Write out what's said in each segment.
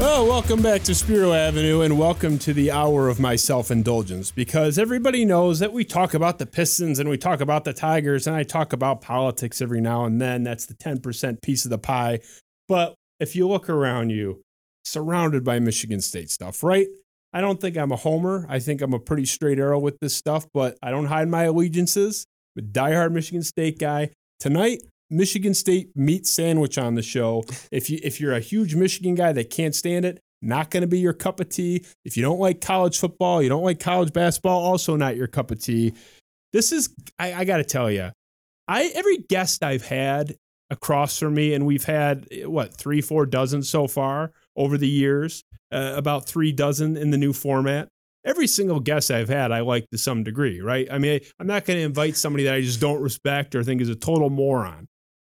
Well, welcome back to Spiro Avenue and welcome to the hour of my self indulgence because everybody knows that we talk about the Pistons and we talk about the Tigers and I talk about politics every now and then. That's the 10% piece of the pie. But if you look around you, surrounded by Michigan State stuff, right? I don't think I'm a homer. I think I'm a pretty straight arrow with this stuff, but I don't hide my allegiances. I'm a diehard Michigan State guy. Tonight, Michigan State meat sandwich on the show. If you if you're a huge Michigan guy that can't stand it, not going to be your cup of tea. If you don't like college football, you don't like college basketball, also not your cup of tea. This is I, I got to tell you, I every guest I've had across from me, and we've had what three, four dozen so far over the years, uh, about three dozen in the new format. Every single guest I've had, I like to some degree, right? I mean, I'm not going to invite somebody that I just don't respect or think is a total moron.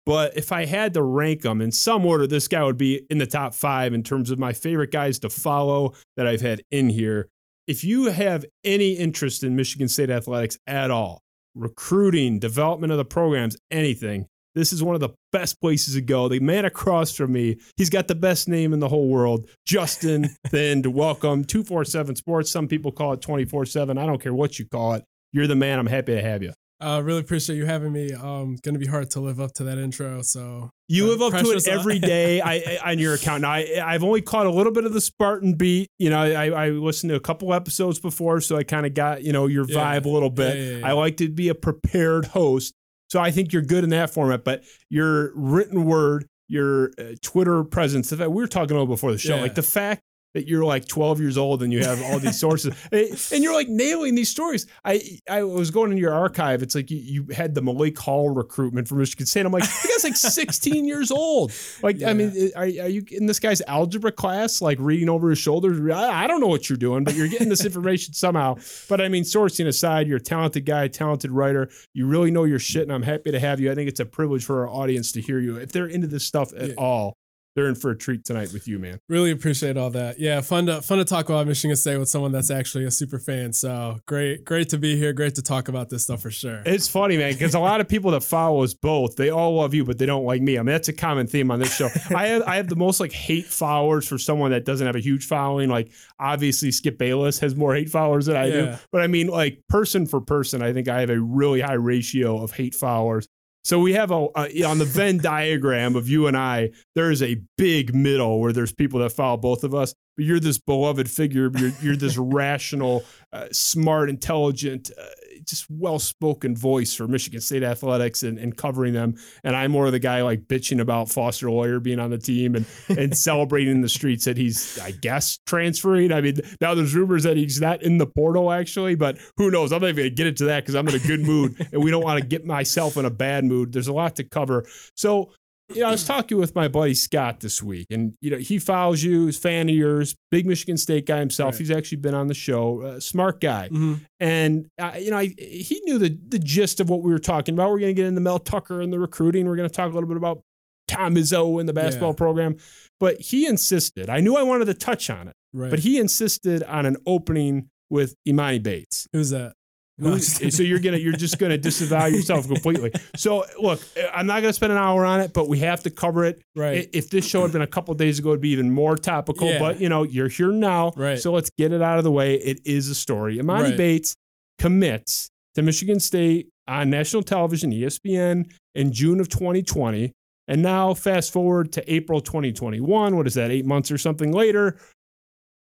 But if I had to rank them in some order, this guy would be in the top five in terms of my favorite guys to follow that I've had in here. If you have any interest in Michigan State athletics at all, recruiting, development of the programs, anything, this is one of the best places to go. The man across from me, he's got the best name in the whole world. Justin Thind, welcome. 247 Sports. Some people call it 24 7. I don't care what you call it. You're the man. I'm happy to have you. I uh, really appreciate you having me. Um, gonna be hard to live up to that intro. So you live up to it every day I, I, on your account. Now I, I've only caught a little bit of the Spartan beat. You know, I, I listened to a couple episodes before, so I kind of got you know your vibe yeah, a little bit. Yeah, yeah, I like to be a prepared host, so I think you're good in that format. But your written word, your uh, Twitter presence, the fact we were talking about before the show, like the fact that you're like 12 years old and you have all these sources and you're like nailing these stories. I I was going in your archive. It's like you, you had the Malik Hall recruitment from Michigan State. I'm like, the guy's like 16 years old. Like, yeah. I mean, are, are you in this guy's algebra class, like reading over his shoulders? I, I don't know what you're doing, but you're getting this information somehow. But I mean, sourcing aside, you're a talented guy, talented writer. You really know your shit, and I'm happy to have you. I think it's a privilege for our audience to hear you. If they're into this stuff at yeah. all, they're in for a treat tonight with you, man. Really appreciate all that. Yeah, fun to fun to talk about Michigan State with someone that's actually a super fan. So great, great to be here. Great to talk about this stuff for sure. It's funny, man, because a lot of people that follow us both, they all love you, but they don't like me. I mean, that's a common theme on this show. I have I have the most like hate followers for someone that doesn't have a huge following. Like obviously Skip Bayless has more hate followers than I yeah. do, but I mean, like person for person, I think I have a really high ratio of hate followers so we have a, a, on the Venn diagram of you and I, there is a big middle where there's people that follow both of us. But you're this beloved figure. You're, you're this rational, uh, smart, intelligent, uh, just well spoken voice for Michigan State athletics and, and covering them. And I'm more of the guy like bitching about Foster Loyer being on the team and, and celebrating in the streets that he's, I guess, transferring. I mean, now there's rumors that he's not in the portal actually, but who knows? I'm not even going to get into that because I'm in a good mood and we don't want to get myself in a bad mood. There's a lot to cover. So you know, I was talking with my buddy Scott this week, and you know, he follows you, he's fan of yours, big Michigan State guy himself. Right. He's actually been on the show, uh, smart guy, mm-hmm. and uh, you know, I, he knew the the gist of what we were talking about. We're going to get into Mel Tucker and the recruiting. We're going to talk a little bit about Tom Izzo and the basketball yeah. program, but he insisted. I knew I wanted to touch on it, right. but he insisted on an opening with Emoni Bates. Who's that? No, so you're gonna you're just gonna disavow yourself completely. So look, I'm not gonna spend an hour on it, but we have to cover it. Right. If this show had been a couple days ago, it'd be even more topical. Yeah. But you know, you're here now, right? So let's get it out of the way. It is a story. Emoni right. Bates commits to Michigan State on national television, ESPN, in June of 2020. And now, fast forward to April 2021. What is that? Eight months or something later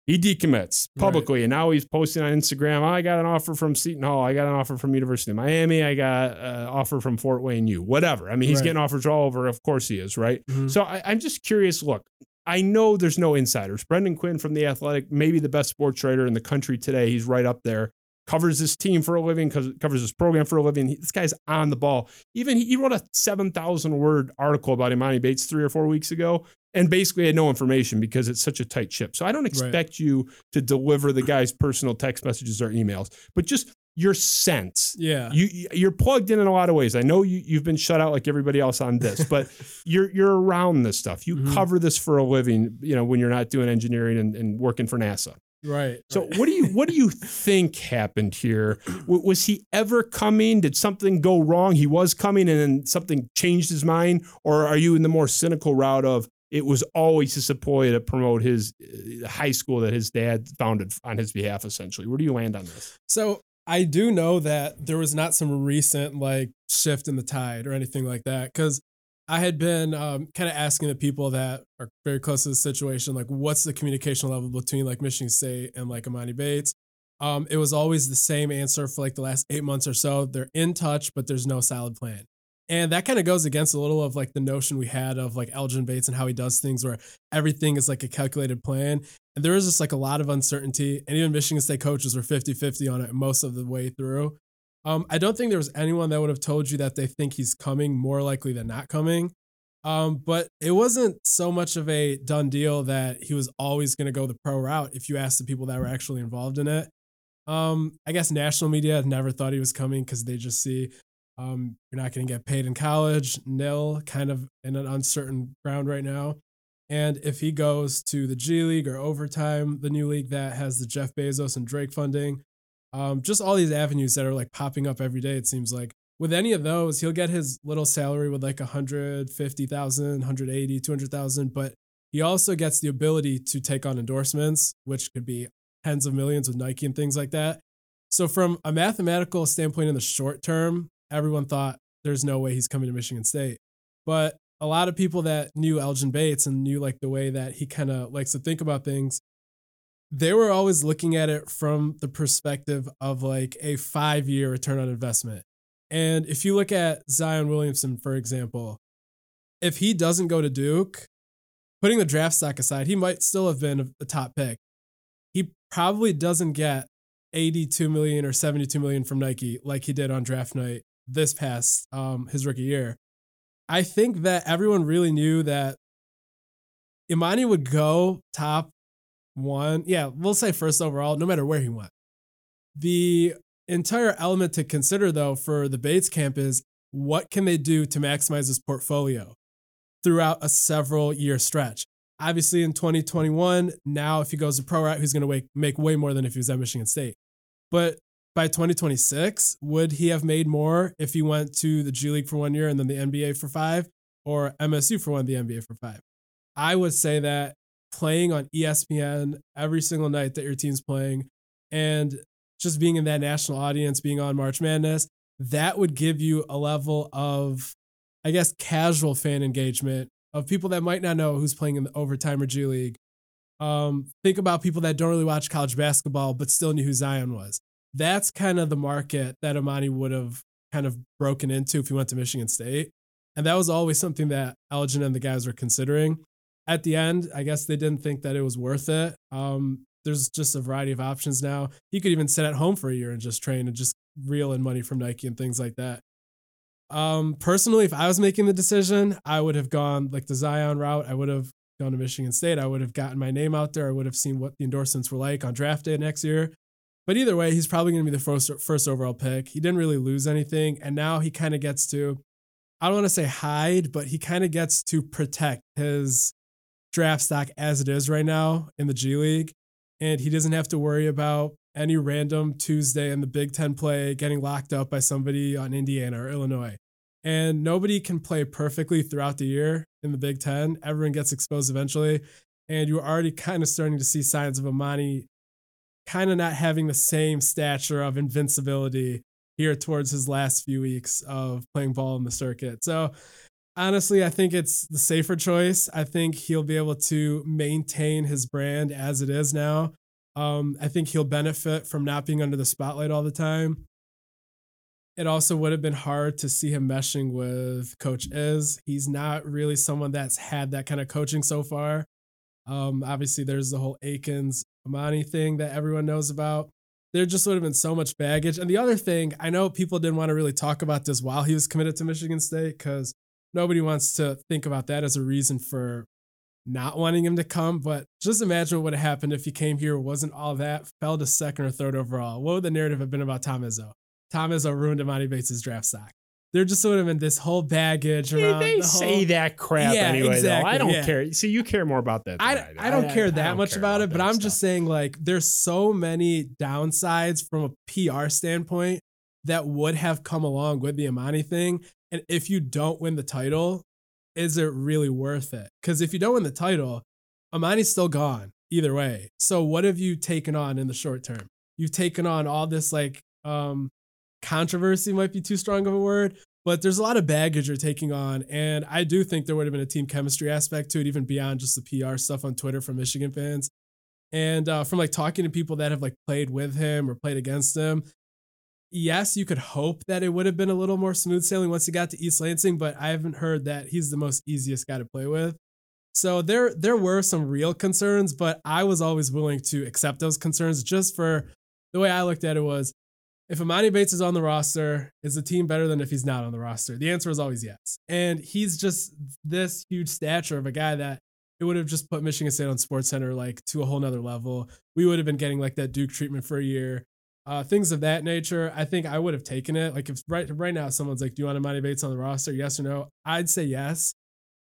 he decommits publicly, right. and now he's posting on Instagram. Oh, I got an offer from Seton Hall. I got an offer from University of Miami. I got an offer from Fort Wayne U. Whatever. I mean, he's right. getting offers all over. Of course, he is. Right. Mm-hmm. So I, I'm just curious. Look, I know there's no insiders. Brendan Quinn from the Athletic, maybe the best sports writer in the country today. He's right up there covers this team for a living, covers this program for a living. He, this guy's on the ball. Even he, he wrote a 7,000 word article about Emoni Bates three or four weeks ago and basically had no information because it's such a tight ship. So I don't expect right. you to deliver the guy's personal text messages or emails, but just your sense. Yeah. You you're plugged in in a lot of ways. I know you you've been shut out like everybody else on this, but you're you're around this stuff. You Mhm. cover this for a living, you know, when you're not doing engineering and, and working for NASA. Right. So right. what do you what do you think happened here? W- was he ever coming? Did something go wrong? He was coming and then something changed his mind, or are you in the more cynical route of it was always his ploy to promote his uh, high school that his dad founded on his behalf? Essentially, where do you land on this? So I do know that there was not some recent like shift in the tide or anything like that because I had been um, kind of asking the people that are very close to the situation, like, what's the communication level between like Michigan State and like Emoni Bates? Um, it was always the same answer for like the last eight months or so. They're in touch, but there's no solid plan. And that kind of goes against a little of like the notion we had of like Elgin Bates and how he does things where everything is like a calculated plan. And there is just like a lot of uncertainty. And even Michigan State coaches were 50 50 on it most of the way through. Um, I don't think there was anyone that would have told you that they think he's coming more likely than not coming. Um, but it wasn't so much of a done deal that he was always going to go the pro route if you ask the people that were actually involved in it. Um, I guess national media never thought he was coming because they just see um, you're not going to get paid in college, nil, kind of in an uncertain ground right now. And if he goes to the G League or overtime, the new league that has the Jeff Bezos and Drake funding, um, just all these avenues that are like popping up every day, it seems like. With any of those, he'll get his little salary with like 150,000, 180, 200,000, but he also gets the ability to take on endorsements, which could be tens of millions with Nike and things like that. So, from a mathematical standpoint in the short term, everyone thought there's no way he's coming to Michigan State. But a lot of people that knew Elgin Bates and knew like the way that he kind of likes to think about things, they were always looking at it from the perspective of like a five year return on investment. And if you look at Zion Williamson, for example, if he doesn't go to Duke, putting the draft stock aside, he might still have been a top pick. He probably doesn't get 82 million or 72 million from Nike like he did on draft night this past um, his rookie year. I think that everyone really knew that Emoni would go top one. Yeah, we'll say first overall, no matter where he went. The entire element to consider, though, for the Bates camp is what can they do to maximize his portfolio throughout a several year stretch? Obviously, in 2021, now if he goes to pro route, he's going to make way more than if he was at Michigan State. But by 2026, would he have made more if he went to the G League for one year and then the NBA for five, or MSU for one, the NBA for five? I would say that playing on ESPN every single night that your team's playing and just being in that national audience, being on March Madness, that would give you a level of, I guess, casual fan engagement of people that might not know who's playing in the overtime or G League. Um, think about people that don't really watch college basketball but still knew who Zion was. That's kind of the market that Emoni would have kind of broken into if he went to Michigan State. And that was always something that Elgin and the guys were considering. At the end, I guess they didn't think that it was worth it. Um, there's just a variety of options now. He could even sit at home for a year and just train and just reel in money from Nike and things like that. Um, personally, if I was making the decision, I would have gone like the Zion route. I would have gone to Michigan State. I would have gotten my name out there. I would have seen what the endorsements were like on draft day next year. But either way, he's probably going to be the first first overall pick. He didn't really lose anything, and now he kind of gets to, I don't want to say hide, but he kind of gets to protect his draft stock as it is right now in the G League, and he doesn't have to worry about any random Tuesday in the Big Ten play getting locked up by somebody on Indiana or Illinois. And nobody can play perfectly throughout the year in the Big Ten. Everyone gets exposed eventually. And you're already kind of starting to see signs of Emoni kind of not having the same stature of invincibility here towards his last few weeks of playing ball in the circuit. So honestly, I think it's the safer choice. I think he'll be able to maintain his brand as it is now. Um, I think he'll benefit from not being under the spotlight all the time. It also would have been hard to see him meshing with Coach Iz. He's not really someone that's had that kind of coaching so far. Um, obviously, there's the whole Akins Emoni thing that everyone knows about. There just would have been so much baggage. And the other thing, I know people didn't want to really talk about this while he was committed to Michigan State because nobody wants to think about that as a reason for not wanting him to come. But just imagine what would have happened if he came here, wasn't all that, fell to second or third overall. What would the narrative have been about Tom Izzo? Tom Izzo ruined Emoni Bates' draft stock. There just would have been this whole baggage around. they the say that crap Yeah, anyway. though. I don't yeah. care. See, you care more about that. I, than I don't care I that don't much care about it, but I'm stuff. just saying like there's so many downsides from a PR standpoint that would have come along with the Emoni thing. And if you don't win the title, is it really worth it? Because if you don't win the title, Emoni's still gone either way. So what have you taken on in the short term? You've taken on all this like um controversy might be too strong of a word, but there's a lot of baggage you're taking on. And I do think there would have been a team chemistry aspect to it, even beyond just the PR stuff on Twitter from Michigan fans. And uh, from like talking to people that have like played with him or played against him, yes, you could hope that it would have been a little more smooth sailing once he got to East Lansing, but I haven't heard that he's the most easiest guy to play with. So there there were some real concerns, but I was always willing to accept those concerns just for the way I looked at it was if Emoni Bates is on the roster, is the team better than if he's not on the roster? The answer is always yes. And he's just this huge stature of a guy that it would have just put Michigan State on Sports Center like to a whole nother level. We would have been getting like that Duke treatment for a year. Uh, things of that nature. I think I would have taken it. Like if right right now someone's like, "Do you want Emoni Bates on the roster? Yes or no?" I'd say yes,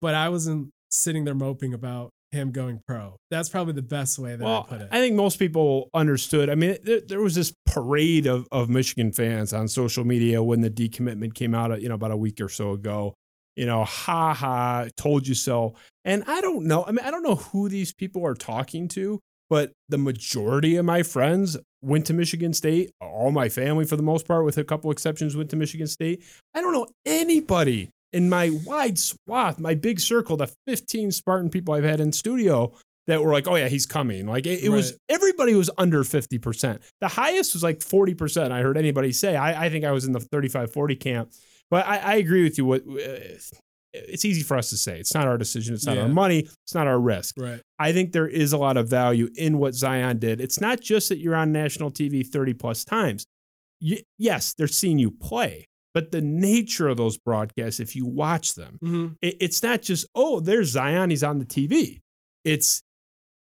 but I wasn't sitting there moping about him going pro. That's probably the best way that well, I put it. I think most people understood. I mean, there, there was this parade of, of Michigan fans on social media when the decommitment came out, you know, about a week or so ago. You know, ha ha, told you so. And I don't know. I mean, I don't know who these people are talking to, but the majority of my friends went to Michigan State. All my family, for the most part, with a couple exceptions, went to Michigan State. I don't know anybody in my wide swath, my big circle, the 15 Spartan people I've had in studio that were like, oh yeah, he's coming. Like it, it was everybody was under 50%. The highest was like 40%. I heard anybody say. I, I think I was in the 35, 40 camp. But I, I agree with you. What uh, it's easy for us to say. It's not our decision. It's not Yeah. our money. It's not our risk. right. I think there is a lot of value in what Zion did. It's not just that you're on national TV 30 plus times. Yes, they're seeing you play, but the nature of those broadcasts, if you watch them, hmm it, it's not just, oh, there's Zion, he's on the TV. It's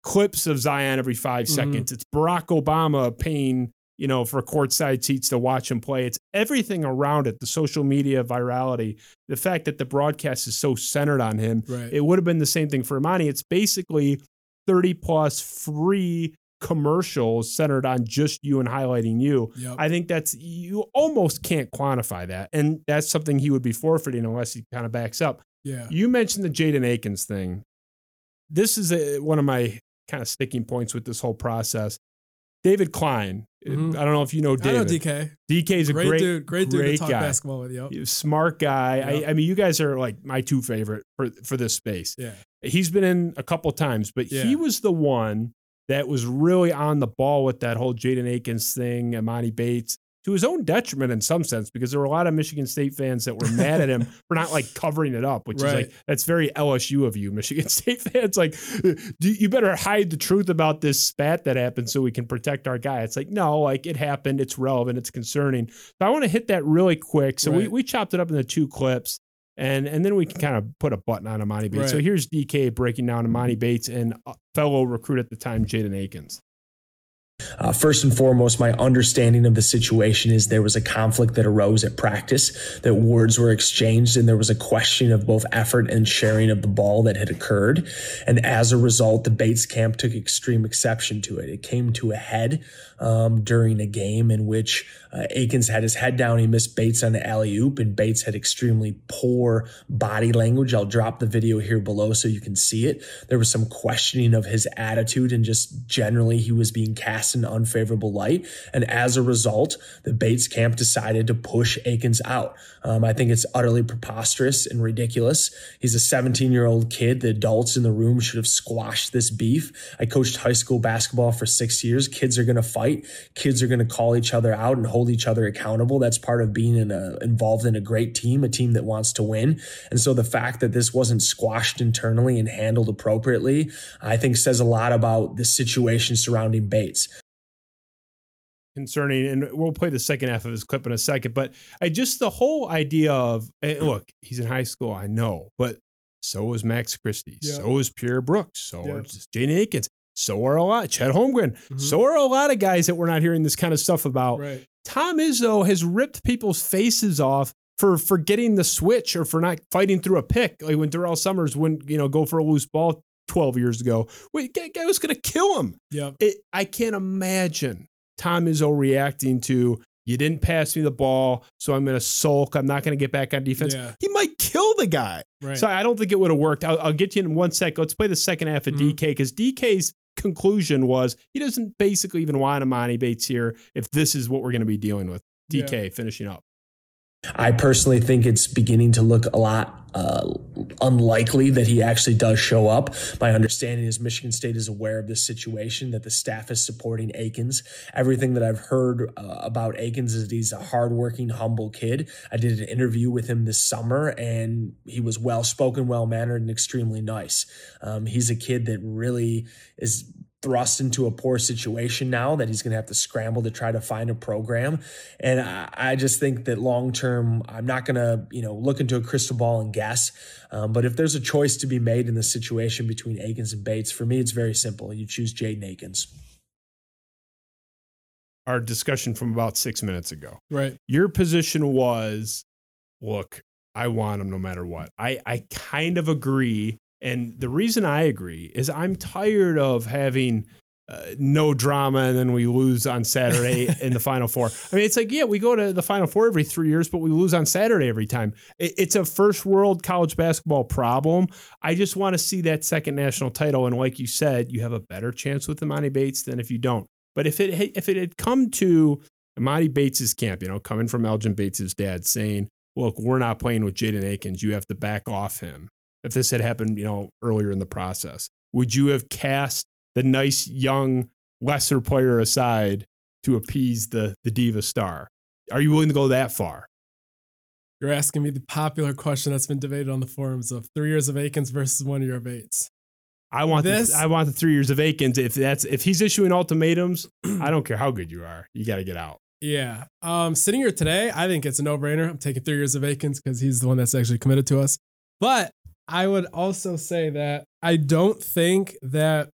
clips of Zion every 5 Mhm. seconds. It's Barack Obama paying, you know, for courtside seats to watch him play. It's everything around it, the social media virality, the fact that the broadcast is so centered on him. Right. It would have been the same thing for Emoni. It's basically 30 plus free commercials centered on just you and highlighting you. yep. I think that's you almost can't quantify that. And that's something he would be forfeiting unless he kind of backs up. yeah. You mentioned the Jaden Akins thing. This is a, one of my kind of sticking points with this whole process. David Klein. Mhm. I don't know if you know I know David. DK. DK is a Great, great, dude. Great dude great to talk guy. basketball with. Yep. Smart guy. Yep. I, I mean, you guys are like my two favorite for for this space. Yeah. He's been in a couple times, but Yeah. he was the one that was really on the ball with that whole Jaden Akins thing, Emoni Bates, to his own detriment in some sense, because there were a lot of Michigan State fans that were mad at him for not like covering it up, which is like that's very LSU of you, Michigan State fans. Like, do you better hide the truth about this spat that happened so we can protect our guy. It's like, no, like it happened, it's relevant, it's concerning. So I want to hit that really quick. So we, Right. we chopped it up into two clips. And, and then we can kind of put a button on Emoni Bates. So here's DK breaking down Emoni Bates and uh, fellow recruit at the time, Jaden Akins. Uh, first and foremost, my understanding of the situation is there was a conflict that arose at practice, that words were exchanged, and there was a question of both effort and sharing of the ball that had occurred. And as a result, the Bates camp took extreme exception to it. It came to a head um, during a game in which uh, Akins had his head down. He missed Bates on the alley oop, and Bates had extremely poor body language. I'll drop the video here below so you can see it. There was some questioning of his attitude, and just generally, he was being cast in unfavorable light. And as a result, the Bates camp decided to push Akins out. Um, I think it's utterly preposterous and ridiculous. He's a 17 year old kid. The adults in the room should have squashed this beef. I coached high school basketball for six years. Kids are going to fight. Kids are going to call each other out and hold each other accountable. That's part of being in a, involved in a great team, a team that wants to win. And so the fact that this wasn't squashed internally and handled appropriately, I think says a lot about the situation surrounding Bates. concerning, and we'll play the second half of his clip in a second. But I just the whole idea of eh, look, he's in high school, I know, but So is Max Christie. Yeah. So is Pierre Brooks. So Yeah. is Jaden Akins. So are a lot. Chet Holmgren. Mhm. So are a lot of guys that we're not hearing this kind of stuff about. Right. Tom Izzo has ripped people's faces off for for getting the switch or for not fighting through a pick. Like when Durrell Summers wouldn't, you know, go for a loose ball 12 years ago. Wait, guy, guy was going to kill him. It, I can't imagine Tom Izzo reacting to you didn't pass me the ball, so I'm going to sulk. I'm not going to get back on defense. Yeah. He might kill the guy. Right. So I don't think it would have worked. I'll, I'll get you in one sec. Let's play the second half of Mhm. DK because DK's conclusion was he doesn't basically even want Emoni Bates here if this is what we're going to be dealing with. Yeah. DK finishing up. I personally think it's beginning to look a lot uh, unlikely that he actually does show up. My understanding is Michigan State is aware of this situation, that the staff is supporting Akins. Everything that I've heard uh, about Akins is that he's a hardworking, humble kid. I did an interview with him this summer, and he was well spoken, well mannered, and extremely nice. Um, he's a kid that really is thrust into a poor situation now that he's going to have to scramble to try to find a program. And I, I just think that long term, I'm not going to, you know, look into a crystal ball and guess. Um, but if there's a choice to be made in the situation between Akins and Bates, for me, it's very simple. You choose Jaden Akins. Our discussion from about six minutes ago. Right. Your position was look, I want him no matter what. I, I kind of agree. And the reason I agree is I'm tired of having uh, no drama and then we lose on Saturday in the Final Four. I mean, it's like, yeah, we go to the Final Four every three years, but we lose on Saturday every time. It, it's a first world college basketball problem. I just want to see that second national title. And like you said, you have a better chance with Emoni Bates than if you don't. But if it if it had come to Emoni Bates's camp, you know, coming from Elgin Bates's dad saying, look, we're not playing with Jaden Akins. You have to back off him. If this had happened, you know, earlier in the process, would you have cast the nice young lesser player aside to appease the the diva star? Are you willing to go that far? You're asking me the popular question that's been debated on the forums of three years of Akins versus one year of Bates. I want This- the, I want the three years of Akins. If that's if he's issuing ultimatums, I don't care how good you are. You got to get out. Yeah. Um, sitting here today, I think it's a no brainer. I'm taking three years of Akins because he's the one that's actually committed to us. But I would also say that I don't think that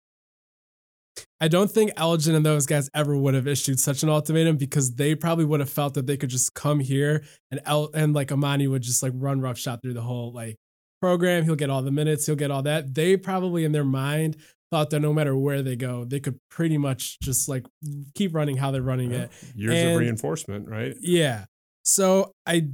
I don't think Elgin and those guys ever would have issued such an ultimatum because they probably would have felt that they could just come here and El and like Emoni would just like run roughshod through the whole like program. He'll get all the minutes, he'll get all that. They probably in their mind thought that no matter where they go, they could pretty much just like keep running how they're running it. Years And- of reinforcement, right? Yeah. So I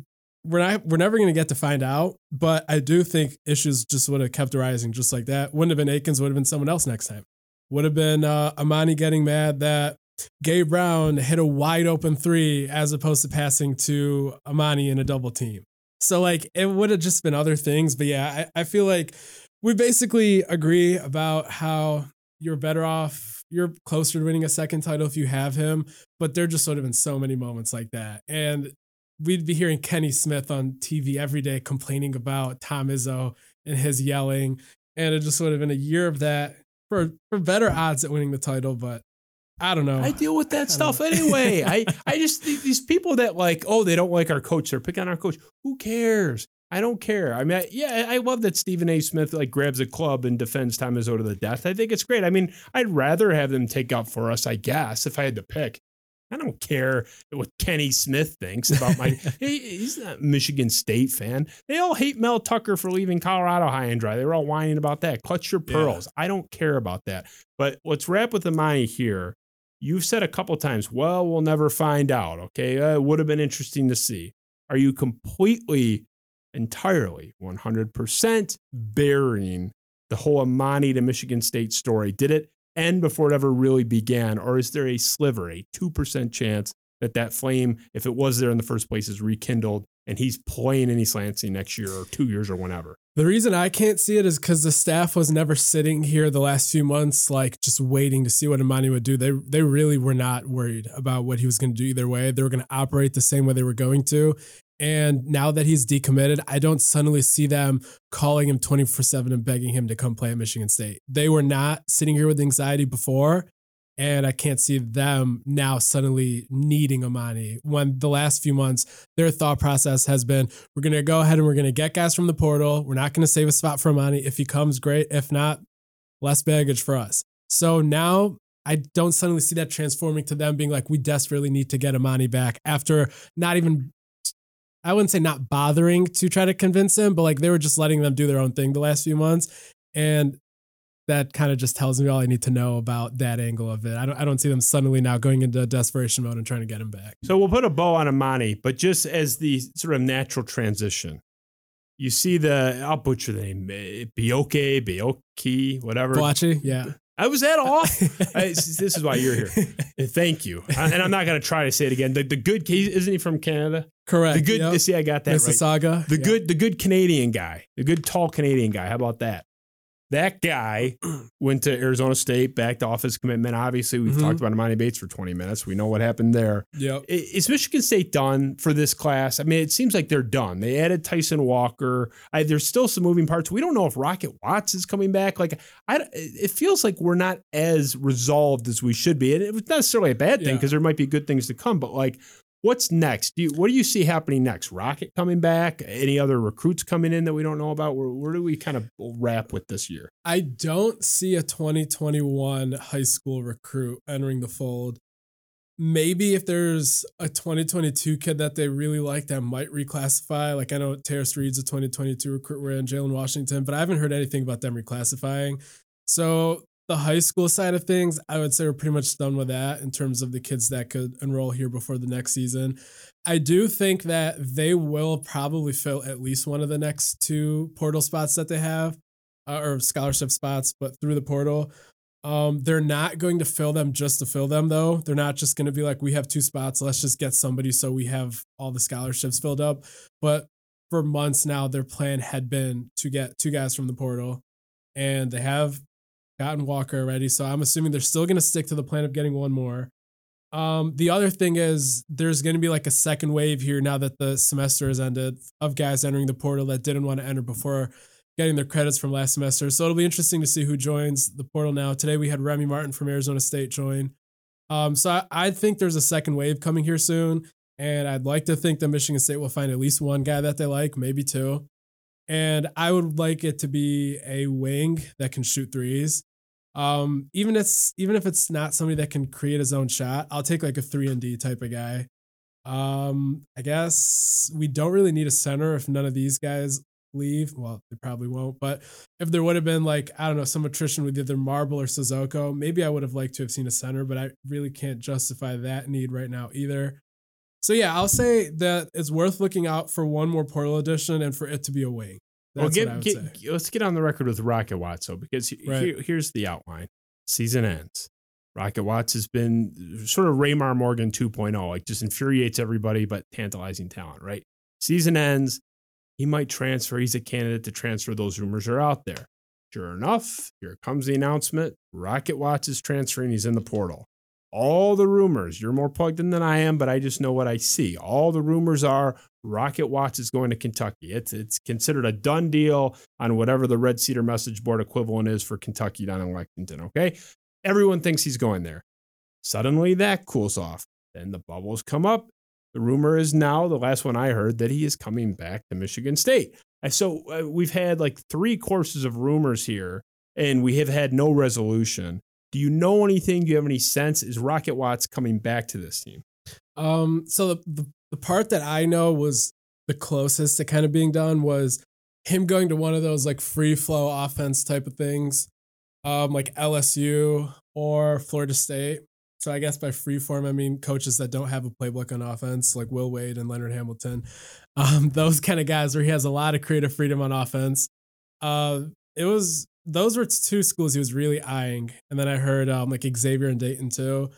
we're not we're never gonna get to find out, but I do think issues just would have kept arising just like that. Wouldn't have been Akins, would have been someone else next time. Would have been uh, Emoni getting mad that Gabe Brown hit a wide open three as opposed to passing to Emoni in a double team. So like it would have just been other things. But yeah, I, I feel like we basically agree about how you're better off, you're closer to winning a second title if you have him. But there just would have been so many moments like that. And we'd be hearing Kenny Smith on TV every day complaining about Tom Izzo and his yelling. And it just would have been a year of that for for better odds at winning the title. But I don't know. I deal with that stuff don't- anyway. I, I just these people that like, oh, they don't like our coach. They're picking on our coach. Who cares? I don't care. I mean, I, yeah, I love that Stephen A. Smith like grabs a club and defends Tom Izzo to the death. I think it's great. I mean, I'd rather have them take up for us, I guess, if I had to pick. I don't care what Kenny Smith thinks about my. he, he's not a Michigan State fan. They all hate Mel Tucker for leaving Colorado high and dry. They were all whining about that. Clutch your Yeah. pearls. I don't care about that. But let's wrap with the money here. You've said a couple times, well, we'll never find out. Okay. Uh, it would have been interesting to see. Are you completely, entirely, 100% burying the whole Emoni to Michigan State story? Did it end before it ever really began? Or is there a sliver, a 2% chance that that flame, if it was there in the first place, is rekindled and he's playing in East Lansing next year or two years or whenever? The reason I can't see it is because the staff was never sitting here the last few months, like just waiting to see what Emoni would do. They they really were not worried about what he was going to do either way. They were going to operate the same way they were going to. And now that he's decommitted, I don't suddenly see them calling him 24 7 and begging him to come play at Michigan State. They were not sitting here with anxiety before. And I can't see them now suddenly needing Emoni when the last few months, their thought process has been we're going to go ahead and we're going to get guys from the portal. We're not going to save a spot for Emoni. If he comes, great. If not, less baggage for us. So now I don't suddenly see that transforming to them being like, we desperately need to get Emoni back after not even, I wouldn't say not bothering to try to convince him, but like they were just letting them do their own thing the last few months. And that kind of just tells me all I need to know about that angle of it. I don't I don't see them suddenly now going into desperation mode and trying to get him back. So we'll put a bow on Emoni, but just as the sort of natural transition. You see the I'll butcher the name Bioke, Bioki, whatever. Boakye, yeah. I was that off. I, this is why you're here. Thank you. And I'm not going to try to say it again. The, the good isn't he from Canada? Correct. The good. Yep. See, I got that Mississauga. right. The Yep. good. The good Canadian guy. The good tall Canadian guy. How about that? That guy went to Arizona State, backed off his commitment. Obviously, we've Mhm. talked about Emoni Bates for 20 minutes. We know what happened there. Yep. Is Michigan State done for this class? I mean, it seems like they're done. They added Tyson Walker. I, there's still some moving parts. We don't know if Rocket Watts is coming back. Like, I, it feels like we're not as resolved as we should be. And it was not necessarily a bad thing Yeah. because there might be good things to come. But like, what's next? Do you, what do you see happening next? Rocket coming back? Any other recruits coming in that we don't know about? Where, where do we kind of wrap with this year? I don't see a 2021 high school recruit entering the fold. Maybe if there's a 2022 kid that they really like that might reclassify. Like I know Terrace Reed's a 2022 recruit we're in Jalen Washington, but I haven't heard anything about them reclassifying. So the high school side of things, I would say we're pretty much done with that in terms of the kids that could enroll here before the next season. I do think that they will probably fill at least one of the next two portal spots that they have uh, or scholarship spots, but through the portal. Um, they're not going to fill them just to fill them, though. They're not just going to be like, we have two spots, let's just get somebody so we have all the scholarships filled up. But for months now, their plan had been to get two guys from the portal, and they have gotten Walker already. So I'm assuming they're still going to stick to the plan of getting one more. Um, the other thing is there's going to be like a second wave here now that the semester has ended of guys entering the portal that didn't want to enter before getting their credits from last semester. So it'll be interesting to see who joins the portal now. Today we had Remy Martin from Arizona State join. Um, so I, I think there's a second wave coming here soon. And I'd like to think that Michigan State will find at least one guy that they like, maybe two. And I would like it to be a wing that can shoot threes. Um, even if it's even if it's not somebody that can create his own shot, I'll take like a three and D type of guy. Um, I guess we don't really need a center if none of these guys leave. Well, they probably won't, but if there would have been like, I don't know, some attrition with either Marble or Sissoko, maybe I would have liked to have seen a center, but I really can't justify that need right now either. So yeah, I'll say that it's worth looking out for one more portal edition and for it to be a wing. That's well, what I would get, say. let's get on the record with Rocket Watts, though, because Right. here- here's the outline. Season ends. Rocket Watts has been sort of Raymar Morgan 2.0, like just infuriates everybody, but tantalizing talent, right? Season ends. He might transfer. He's a candidate to transfer. Those rumors are out there. Sure enough, here comes the announcement. Rocket Watts is transferring. He's in the portal. All the rumors, you're more plugged in than I am, but I just know what I see. All the rumors are Rocket Watts is going to Kentucky. It's it's considered a done deal on whatever the Red Cedar message board equivalent is for Kentucky down in Lexington. Okay. Everyone thinks he's going there. Suddenly that cools off. Then the bubbles come up. The rumor is now, the last one I heard, that he is coming back to Michigan State. So uh, we've had like three courses of rumors here, and we have had no resolution. Do you know anything? Do you have any sense? Is Rocket Watts coming back to this team? Um, so the, the the part that I know was the closest to kind of being done was him going to one of those like free flow offense type of things, um, like LSU or Florida State. So I guess by free form, I mean coaches that don't have a playbook on offense, like Will Wade and Leonard Hamilton. Um, those kind of guys where he has a lot of creative freedom on offense. Uh, it was those were two schools he was really eyeing, and then I heard um, like Xavier and Dayton too.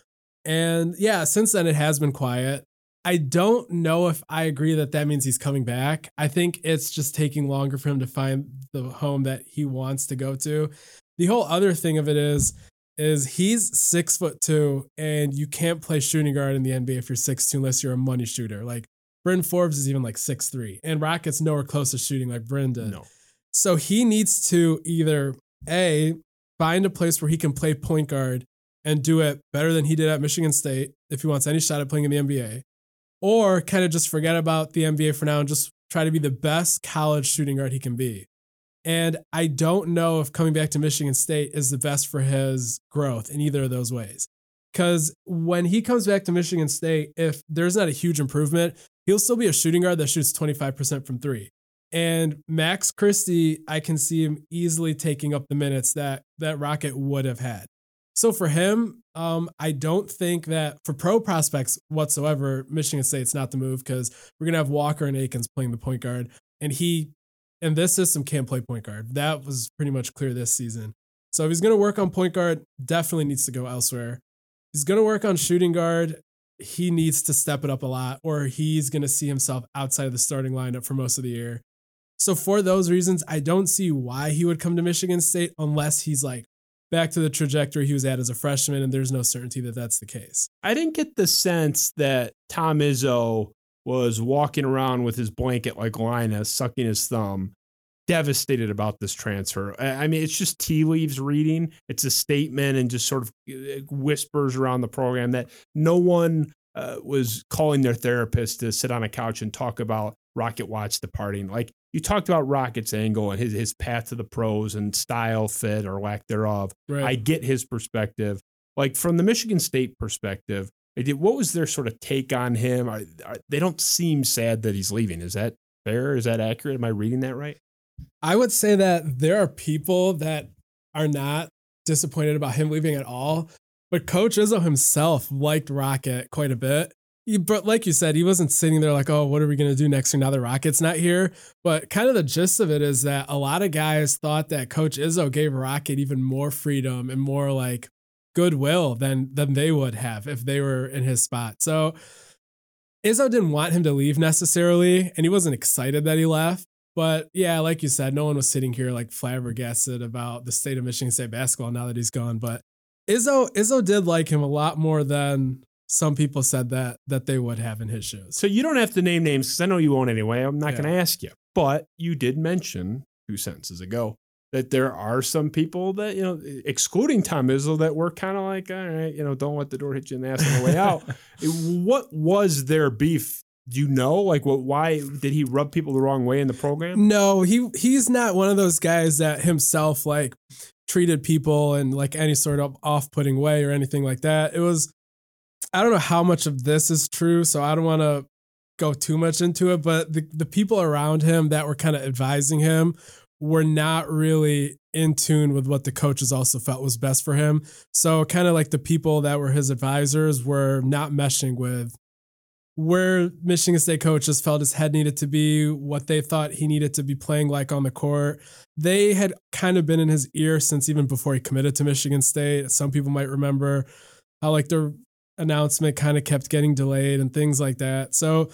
And yeah, since then it has been quiet. I don't know if I agree that that means he's coming back. I think it's just taking longer for him to find the home that he wants to go to. The whole other thing of it is, is he's six foot two, and you can't play shooting guard in the NBA if you're six two unless you're a money shooter. Like Bryn Forbes is even like six three, and Rocket's nowhere close to shooting like Bryn did. No. So he needs to either a find a place where he can play point guard and do it better than he did at Michigan State if he wants any shot at playing in the NBA, or kind of just forget about the NBA for now and just try to be the best college shooting guard he can be. And I don't know if coming back to Michigan State is the best for his growth in either of those ways. Because when he comes back to Michigan State, if there's not a huge improvement, he'll still be a shooting guard that shoots 25% from three. And Max Christie, I can see him easily taking up the minutes that that Rocket would have had. So for him, um, I don't think that for pro prospects whatsoever, Michigan State's not the move because we're gonna have Walker and Akins playing the point guard, and he and this system can't play point guard. That was pretty much clear this season. So if he's gonna work on point guard, definitely needs to go elsewhere. He's gonna work on shooting guard. He needs to step it up a lot, or he's gonna see himself outside of the starting lineup for most of the year. So for those reasons, I don't see why he would come to Michigan State unless he's like back to the trajectory he was at as a freshman, and there's no certainty that that's the case. I didn't get the sense that Tom Izzo was walking around with his blanket like Linus, sucking his thumb, devastated about this transfer. I mean, it's just tea leaves reading. It's a statement and just sort of uh, whispers around the program that no one uh, was calling their therapist to sit on a couch and talk about Rocket Watts departing. Like you talked about Rocket's angle and his his path to the pros and style, fit or lack thereof. Right. I get his perspective. Like from the Michigan State perspective, did, what was their sort of take on him? Are, are, they don't seem sad that he's leaving. Is that fair? Is that accurate? Am I reading that right? I would say that there are people that are not disappointed about him leaving at all. But Coach Izzo himself liked Rocket quite a bit but like you said, he wasn't sitting there like, oh, what are we going to do next now the Rocket's not here? But kind of the gist of it is that a lot of guys thought that Coach Izzo gave Rocket even more freedom and more like goodwill than than they would have if they were in his spot. So Izzo didn't want him to leave necessarily, and he wasn't excited that he left. But yeah, like you said, no one was sitting here like flabbergasted about the state of Michigan State basketball now that he's gone. But Izzo Izzo did like him a lot more than some people said that that they would have in his shows. So you don't have to name names because I know you won't anyway. I'm not yeah. going to ask you. But you did mention two sentences ago that there are some people that you know, excluding Tom Izzo, that were kind of like, all right, you know, don't let the door hit you in the ass on the way out. what was their beef? Do you know, like, what? Why did he rub people the wrong way in the program? No, he he's not one of those guys that himself like treated people in like any sort of off-putting way or anything like that. It was I don't know how much of this is true, so I don't want to go too much into it, but the, the people around him that were kind of advising him were not really in tune with what the coaches also felt was best for him. So kind of like the people that were his advisors were not meshing with where Michigan State coaches felt his head needed to be, what they thought he needed to be playing like on the court. They had kind of been in his ear since even before he committed to Michigan State. Some people might remember how like the announcement kind of kept getting delayed and things like that. So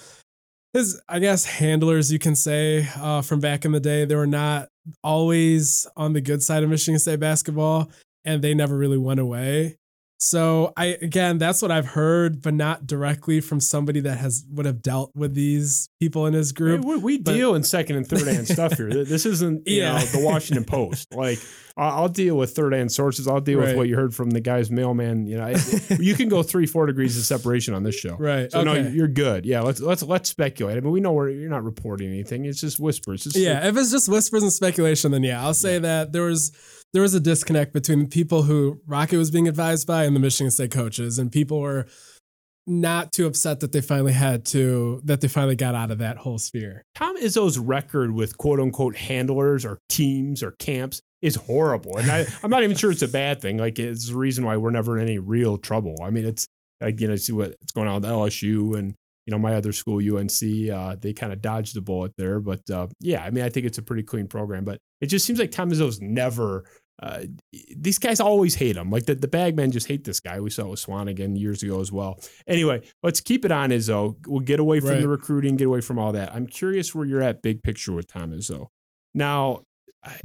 his, I guess, handlers, you can say, uh, from back in the day, they were not always on the good side of Michigan State basketball, and they never really went away. So I again, that's what I've heard, but not directly from somebody that has would have dealt with these people in his group. We, we but, deal in second and third hand stuff here. This isn't you yeah. know the Washington Post. Like I'll deal with third hand sources. I'll deal right. with what you heard from the guy's mailman. You know, you can go three four degrees of separation on this show. Right. So okay. no, you're good. Yeah. Let's let's let's speculate. I mean, we know we're you're not reporting anything. It's just whispers. It's yeah. Like, if it's just whispers and speculation, then yeah, I'll say yeah. that there was there was a disconnect between the people who Rocket was being advised by and the Michigan State coaches, and people were not too upset that they finally had to that they finally got out of that whole sphere. Tom Izzo's record with quote unquote handlers or teams or camps is horrible, and I, am not even sure it's a bad thing. Like it's the reason why we're never in any real trouble. I mean, it's again, I see what's going on with LSU and you know my other school UNC. Uh, they kind of dodged the bullet there, but uh, yeah, I mean, I think it's a pretty clean program. But it just seems like Tom Izzo's never. Uh, these guys always hate him. Like the, the bagmen just hate this guy. We saw it with Swanigan years ago as well. Anyway, let's keep it on Izzo. We'll get away from right. the recruiting, get away from all that. I'm curious where you're at big picture with Tom Izzo. Now, I,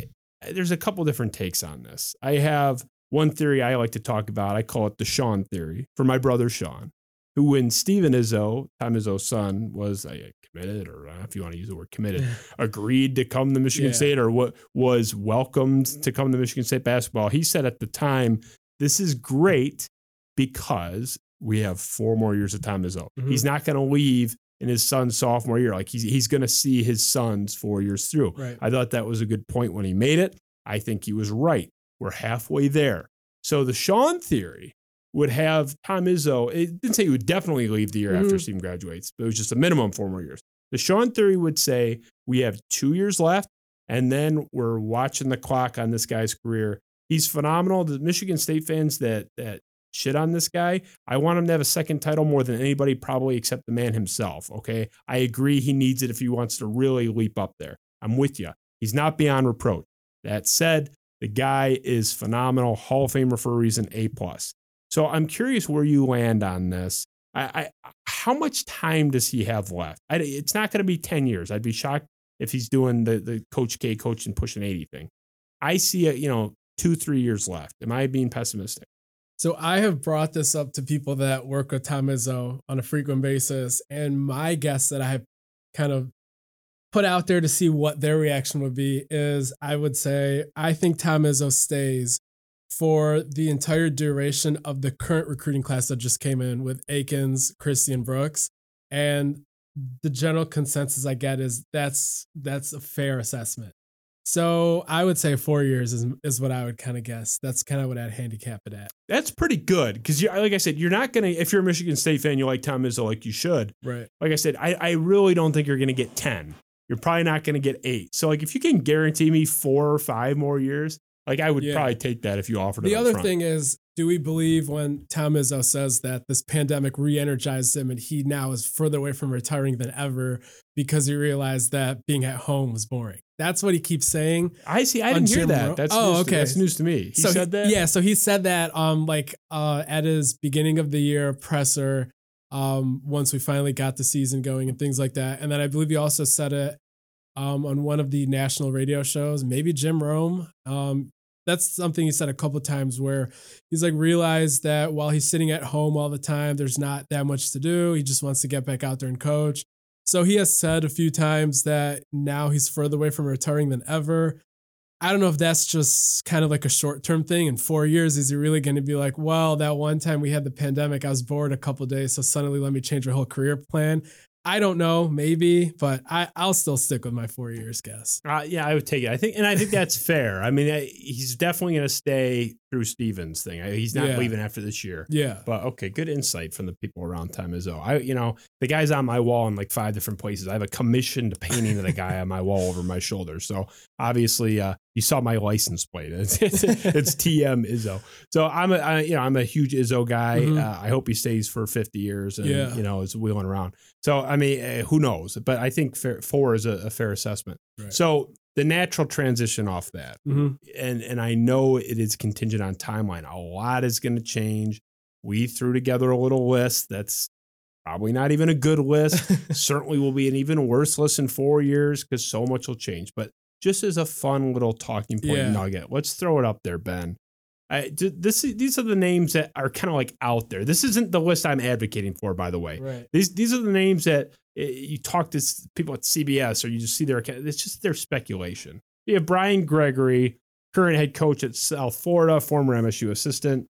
there's a couple different takes on this. I have one theory I like to talk about. I call it the Sean theory for my brother Sean who when Steven Izzo, Tom Izzo's son, was uh, committed, or uh, if you want to use the word committed, agreed to come to Michigan yeah. State or what was welcomed to come to Michigan State basketball, he said at the time, this is great because we have four more years of Tom Izzo. Mhm. He's not going to leave in his son's sophomore year. Like he's he's going to see his sons four years through. Right. I thought that was a good point when he made it. I think he was right. We're halfway there. So the Sean theory would have Tom Izzo. It didn't say he would definitely leave the year after Mhm. Steve graduates, but it was just a minimum four more years. The Sean theory would say we have two years left, and then we're watching the clock on this guy's career. He's phenomenal. The Michigan State fans that that shit on this guy, I want him to have a second title more than anybody, probably except the man himself. Okay. I agree he needs it if he wants to really leap up there. I'm with you. He's not beyond reproach. That said, the guy is phenomenal, Hall of Famer for a reason, A plus. So I'm curious where you land on this. I, I how much time does he have left? I, it's not going to be 10 years. I'd be shocked if he's doing the the Coach K coach and pushing 80 thing. I see a, you know, two, three years left. Am I being pessimistic? So I have brought this up to people that work with Tom Izzo on a frequent basis, and my guess that I have kind of put out there to see what their reaction would be is I would say I think Tom Izzo stays for the entire duration of the current recruiting class that just came in with Akins, Christian Brooks, and the general consensus I get is that's that's a fair assessment. So I would say four years is is what I would kind of guess. That's kind of what I'd handicap it at. That's pretty good because, you like I said, you're not to, if you're a Michigan State fan, you like Tom Izzo like you should. Right. Like I said, I, I really don't think you're to get 10. You're probably not to get eight. So, like, if you can guarantee me four or five more years, like, I would Yeah. probably take that if you offered it. The other thing is, do we believe when Tom Izzo says that this pandemic re-energized him and he now is further away from retiring than ever because he realized that being at home was boring? That's what he keeps saying. I see. I didn't hear that. That's Oh, news to- okay. that's news to me. He so said that. Yeah, so he said that um like uh at his beginning of the year presser um once we finally got the season going and things like that. And then I believe he also said it um on one of the national radio shows, maybe Jim Rome. Um that's something he said a couple times where he's like realized that while he's sitting at home all the time, there's not that much to do. He just wants to get back out there and coach. So he has said a few times that now he's further away from retiring than ever. I don't know if that's just kind of like a short term thing. In four years, is he really going to be like, well, that one time we had the pandemic, I was bored a couple days, so suddenly let me change my whole career plan? I don't know, maybe, but I, I'll still stick with my four years guess. Uh, yeah, I would take it. I think, and I think that's fair. I mean, I, he's definitely going to stay through Stephens' thing. I, he's not Yeah. leaving after this year. Yeah. But okay, good insight from the people around Tom Izzo. I, you know, the guy's on my wall in like five different places. I have a commissioned painting of the guy on my wall over my shoulder. So obviously, uh, you saw my license plate. It's, it's, it's TM Izzo. So I'm a, I, you know, I'm a huge Izzo guy. Mhm. Uh, I hope he stays for 50 years and Yeah. you know is wheeling around. So I mean, uh, who knows? But I think fair, four is a, a fair assessment. Right. So the natural transition off that Mhm. and and I know it is contingent on timeline. A lot is going to change. We threw together a little list that's probably not even a good list. Certainly will be an even worse list in four years because so much will change. But just as a fun little talking point Yeah. nugget, let's throw it up there, Ben. I, this these are the names that are kind of like out there. This isn't the list I'm advocating for, by the way. right. These these are the names that uh, you talk to people at CBS or you just see their account. It's just their speculation. You have Brian Gregory, current head coach at South Florida, former MSU assistant.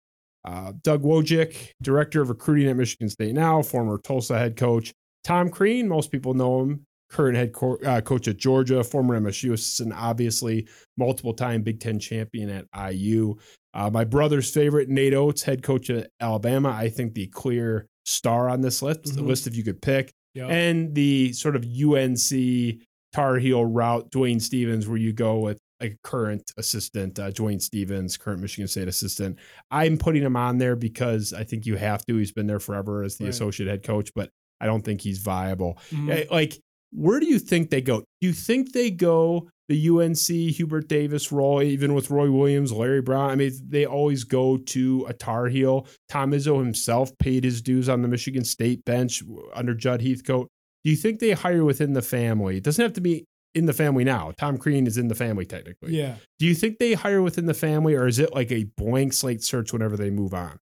Uh, Doug Wojcik, director of recruiting at Michigan State now, former Tulsa head coach. Tom Crean, most people know him, current head co- uh, coach at Georgia, former MSU assistant, obviously multiple time Big Ten champion at IU. Uh, my brother's favorite, Nate Oats, head coach at Alabama. I think the clear star on this list, the Mhm. list if you could pick, Yep. and the sort of UNC Tar Heel route, Dwayne Stephens, where you go with a current assistant, uh, Dwayne Stephens, current Michigan State assistant. I'm putting him on there because I think you have to. He's been there forever as the Right. associate head coach, but I don't think he's viable. Mhm. Eh, Like, where do you think they go? Do you think they go the UNC Hubert Davis role, even with Roy Williams, Larry Brown? I mean, they always go to a Tar Heel. Tom Izzo himself paid his dues on the Michigan State bench under Judd Heathcote. Do you think they hire within the family? It doesn't have to be in the family now. Tom Crean is in the family technically. Yeah. Do you think they hire within the family, or is it like a blank slate search whenever they move on?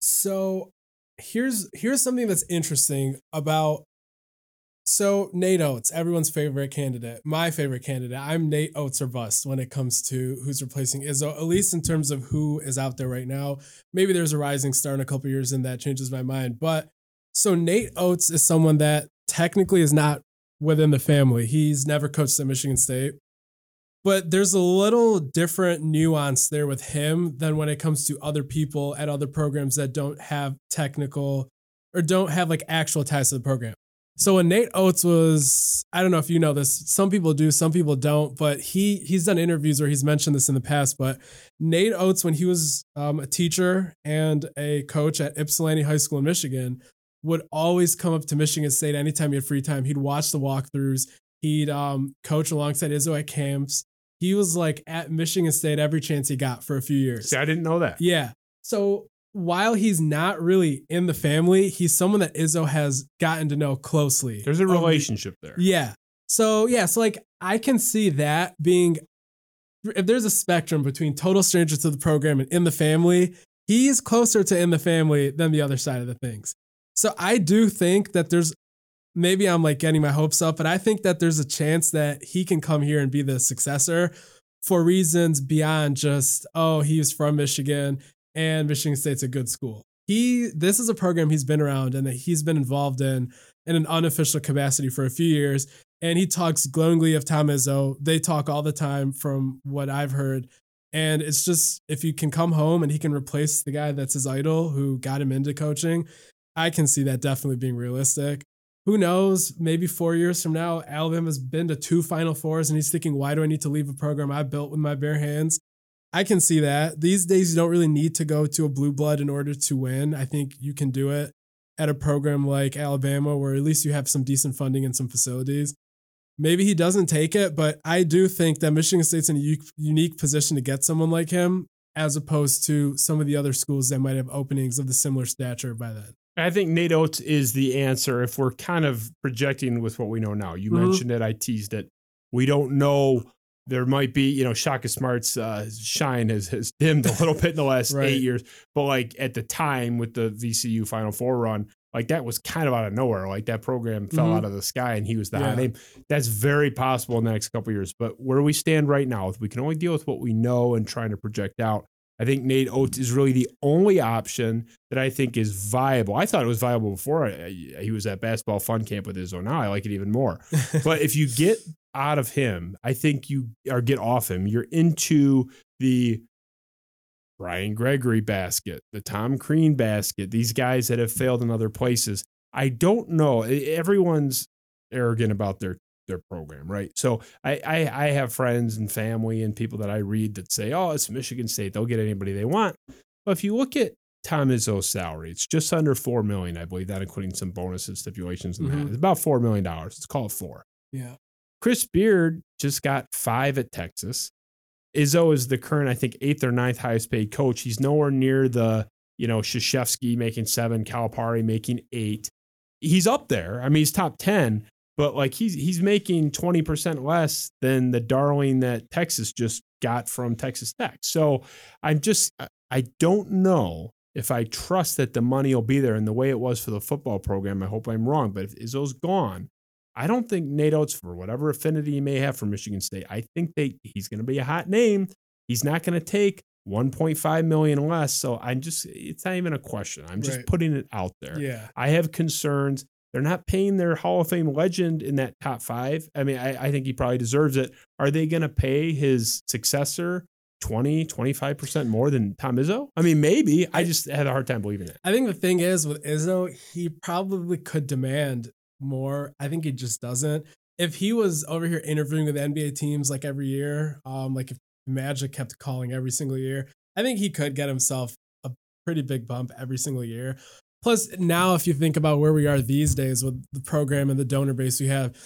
So here's here's something that's interesting about So Nate Oats, everyone's favorite candidate, my favorite candidate. I'm Nate Oats or bust when it comes to who's replacing Izzo, at least in terms of who is out there right now. Maybe there's a rising star in a couple years and that changes my mind. But so Nate Oats is someone that technically is not within the family. He's never coached at Michigan State. But there's a little different nuance there with him than when it comes to other people at other programs that don't have technical or don't have like actual ties to the program. So when Nate Oats was, I don't know if you know this, some people do, some people don't, but he he's done interviews where he's mentioned this in the past. But Nate Oats, when he was um, a teacher and a coach at Ypsilanti High School in Michigan, would always come up to Michigan State anytime he had free time. He'd watch the walkthroughs. He'd um, coach alongside Izzo at camps. He was like at Michigan State every chance he got for a few years. See, I didn't know that. Yeah. So while he's not really in the family, he's someone that Izzo has gotten to know closely. There's a the- relationship there. yeah. So yeah, so like I can see that being if there's a spectrum between total strangers to the program and in the family, he's closer to in the family than the other side of the things. So I do think that there's maybe I'm like getting my hopes up, but I think that there's a chance that he can come here and be the successor for reasons beyond just oh he's from Michigan and Michigan State's a good school. He this is a program he's been around and that he's been involved in in an unofficial capacity for a few years. And he talks glowingly of Tom Izzo. They talk all the time from what I've heard. And it's just if you can come home and he can replace the guy that's his idol who got him into coaching, I can see that definitely being realistic. Who knows? Maybe four years from now, Alabama's been to two Final Fours and he's thinking, why do I need to leave a program I built with my bare hands? I can see that. These days, you don't really need to go to a blue blood in order to win. I think you can do it at a program like Alabama, where at least you have some decent funding and some facilities. Maybe he doesn't take it, but I do think that Michigan State's in a u- unique position to get someone like him, as opposed to some of the other schools that might have openings of the similar stature by then. I think Nate Oats is the answer if we're kind of projecting with what we know now. You Mhm. mentioned it, I teased it. We don't know. There might be, you know, Shaka Smart's uh, shine has, has dimmed a little bit in the last Right. eight years. But like at the time with the VCU Final Four run, like that was kind of out of nowhere. Like that program fell Mhm. out of the sky and he was the Yeah. hot name. That's very possible in the next couple of years. But where we stand right now, if we can only deal with what we know and trying to project out. I think Nate Oats is really the only option that I think is viable. I thought it was viable before I, he was at basketball fun camp with his own Now I like it even more. but if you get out of him, I think you or get off him, you're into the Brian Gregory basket, the Tom Crean basket, these guys that have failed in other places. I don't know. Everyone's arrogant about their their program, right? So I, I I have friends and family and people that I read that say, "Oh, it's Michigan State; they'll get anybody they want." But if you look at Tom Izzo's salary, it's just under four million, I believe, that including some bonuses, stipulations, and that. Mhm. It's about four million dollars. It's called four. Yeah. Chris Beard just got five at Texas. Izzo is the current, I think, eighth or ninth highest paid coach. He's nowhere near the, you know, Krzyzewski making seven, Calipari making eight. He's up there. I mean, he's top 10, but like he's he's making 20% less than the darling that Texas just got from Texas Tech. So I'm just I don't know if I trust that the money will be there and the way it was for the football program. I hope I'm wrong, but if Izzo's gone, I don't think Nate Oats, for whatever affinity he may have for Michigan State, I think they he's going to be a hot name. He's not going to take 1.5 million less. So I'm just, it's not even a question. I'm just Right. putting it out there. Yeah. I have concerns. They're not paying their Hall of Fame legend in that top five. I mean, I, I think he probably deserves it. Are they going to pay his successor 20, 25% more than Tom Izzo? I mean, maybe. I just had a hard time believing it. I think the thing is with Izzo, he probably could demand more. I think he just doesn't. If he was over here interviewing with NBA teams like every year, um, like if Magic kept calling every single year, I think he could get himself a pretty big bump every single year. Plus, now if you think about where we are these days with the program and the donor base we have,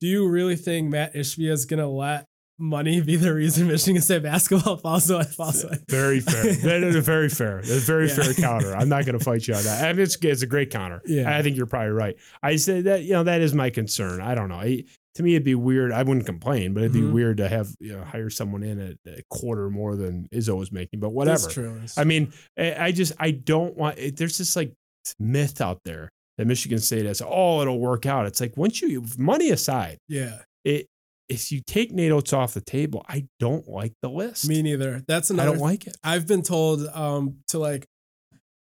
do you really think Matt Ishbia is gonna let money be the reason Michigan State basketball falls away? Falls away? Very fair. that is a very fair. That's a very Yeah. fair counter. I'm not going to fight you on that. I mean, it's, it's a great counter. Yeah. I think you're probably right. I say that, you know, that is my concern. I don't know. I, to me, it'd be weird. I wouldn't complain, but it'd be Mhm. weird to have, you know, hire someone in at a quarter more than Izzo was making, but whatever. That's true. I mean, I I just, I don't want, it, there's this like myth out there that Michigan State has. Oh, it'll work out. It's like once you money aside, Yeah. it if you take Nate Oats off the table, I don't like the list. Me neither. That's another. I don't like it. I've been told um, to like,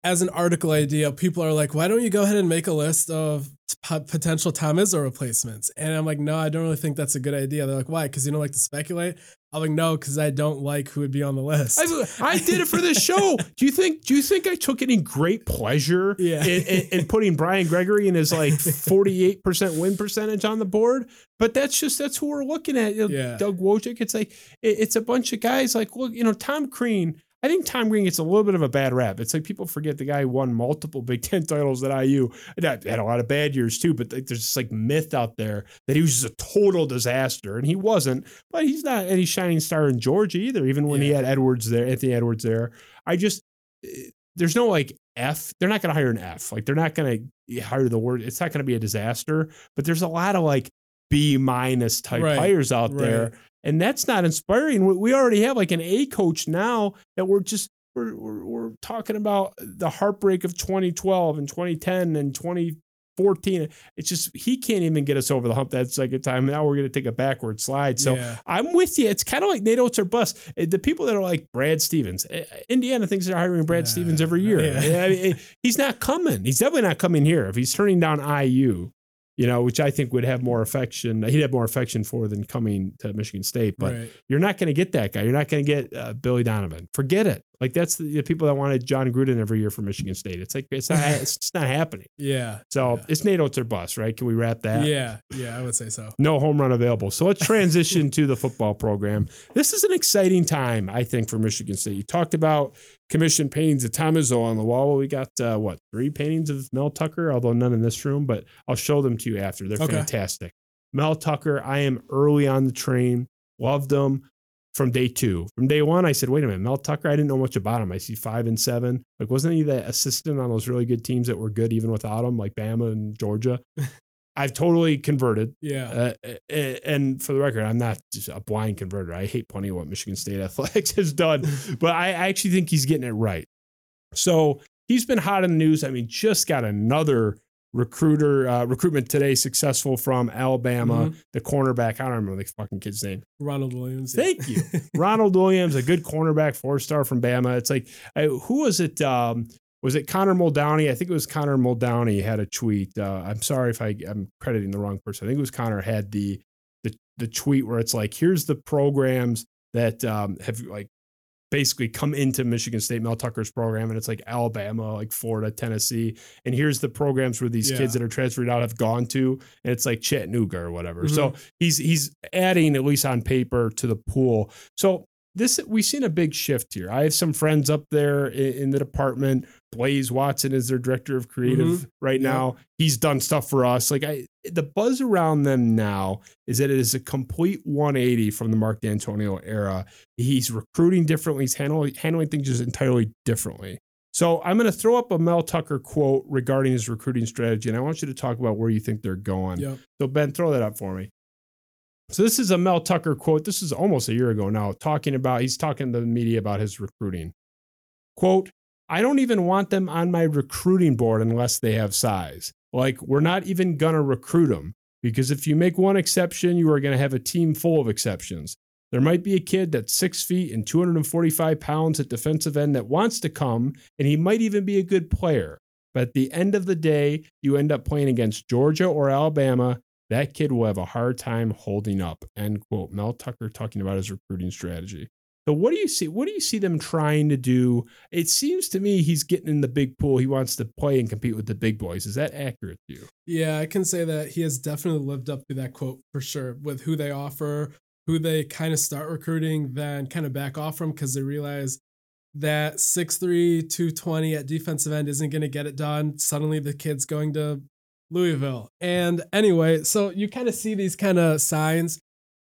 as an article idea, people are like, why don't you go ahead and make a list of p- potential Tom Izzo replacements? And I'm like, no, I don't really think that's a good idea. They're like, why? Because you don't like to speculate. I'm like, no, because I don't like who would be on the list. I, I did it for this show. Do you think? Do you think I took any great pleasure Yeah. in, in, in putting Brian Gregory and his like forty eight percent win percentage on the board? But that's just that's who we're looking at. You know, Yeah. Doug Wojcik. It's like it, it's a bunch of guys. Like look, you know, Tom Crean. I think Tom Crean gets a little bit of a bad rap. It's like people forget the guy who won multiple Big Ten titles at IU. Had a lot of bad years too, but there's this like myth out there that he was just a total disaster, and he wasn't. But he's not any shining star in Georgia either. Even when he had Edwards there, Anthony Edwards there, I just eh, there's no like F. They're not going to hire an F. Like they're not going to hire the word. It's not going to be a disaster. But there's a lot of like B minus type Right, hires out there, right. And that's not inspiring. We- We already have like an A coach now that we're just we're, we're, we're talking about the heartbreak of 2012 and 2010 and 2014. It's just he can't even get us over the hump that second time. Now we're going to take a backward slide. So Yeah. I'm with you. It's kind of like Oats or bust. Uh, The people that are like Brad Stevens, uh, Indiana thinks they're hiring Brad Yeah. Stevens every year. Yeah. I mean, he's not coming. He's definitely not coming here. If he's turning down IU, you know, which I think would have more affection, he'd have more affection for than coming to Michigan State. But right. you're not going to get that guy. You're not going to get uh, Billy Donovan. Forget it. Like that's the, the people that wanted Jon Gruden every year for Michigan State. It's like it's not it's just not happening. Yeah. So Yeah. it's Nate Oats or bust, right? Can we wrap that? Yeah. Yeah. I would say so. No home run available. So let's transition to the football program. This is an exciting time, I think, for Michigan State. You talked about commission paintings of Tom Izzo on the wall. Well, we got uh, what three paintings of Mel Tucker, although none in this room, but I'll show them to you after. They're Okay. fantastic. Mel Tucker, I am early on the train. Loved them from day two. From day one, I said, wait a minute, Mel Tucker, I didn't know much about him. I see five and seven. Like, wasn't he the assistant on those really good teams that were good even without him, like Bama and Georgia? I've totally converted. Yeah. Uh, and for the record, I'm not just a blind converter. I hate plenty of what Michigan State athletics has done, but I actually think he's getting it right. So he's been hot in the news. I mean, just got another recruiter uh, recruitment today successful from Alabama, Mhm. the cornerback. I don't remember the fucking kid's name. Ronald Williams. yeah. Thank you. Ronald Williams, a good cornerback, four star from Bama. It's like, I, who was it? Um, was it Connor Muldowney? I think it was Connor Muldowney had a tweet. Uh, I'm sorry if I, I'm crediting the wrong person. I think it was Connor had the the the tweet where it's like, here's the programs that um, have like basically come into Michigan State Mel Tucker's program, and it's like Alabama, like Florida, Tennessee, and here's the programs where these Yeah. kids that are transferred out have gone to, and it's like Chattanooga or whatever. So mm-hmm. he's he's adding at least on paper to the pool. So this we've seen a big shift here. I have some friends up there in, in the department. Blaze Watson is their director of creative Mhm. right Yeah. now. He's done stuff for us. Like I, the buzz around them now is that it is a complete 180 from the Mark Dantonio era. He's recruiting differently. He's handling handling things just entirely differently. So I'm going to throw up a Mel Tucker quote regarding his recruiting strategy, and I want you to talk about where you think they're going. Yep. So Ben, throw that up for me. So this is a Mel Tucker quote. This is almost a year ago now, talking about he's talking to the media about his recruiting. Quote, I don't even want them on my recruiting board unless they have size. Like, we're not even gonna recruit them because if you make one exception, you are gonna have a team full of exceptions. There might be a kid that's six feet and 245 pounds at defensive end that wants to come, and he might even be a good player. But at the end of the day, you end up playing against Georgia or Alabama. That kid will have a hard time holding up. End quote. Mel Tucker talking about his recruiting strategy. So what do you see? What do you see them trying to do? It seems to me he's getting in the big pool. He wants to play and compete with the big boys. Is that accurate to you? Yeah, I can say that he has definitely lived up to that quote for sure with who they offer, who they kind of start recruiting, then kind of back off from because they realize that 6'3, 220 at defensive end isn't going to get it done. Suddenly the kid's going to Louisville. And anyway, so you kind of see these kind of signs.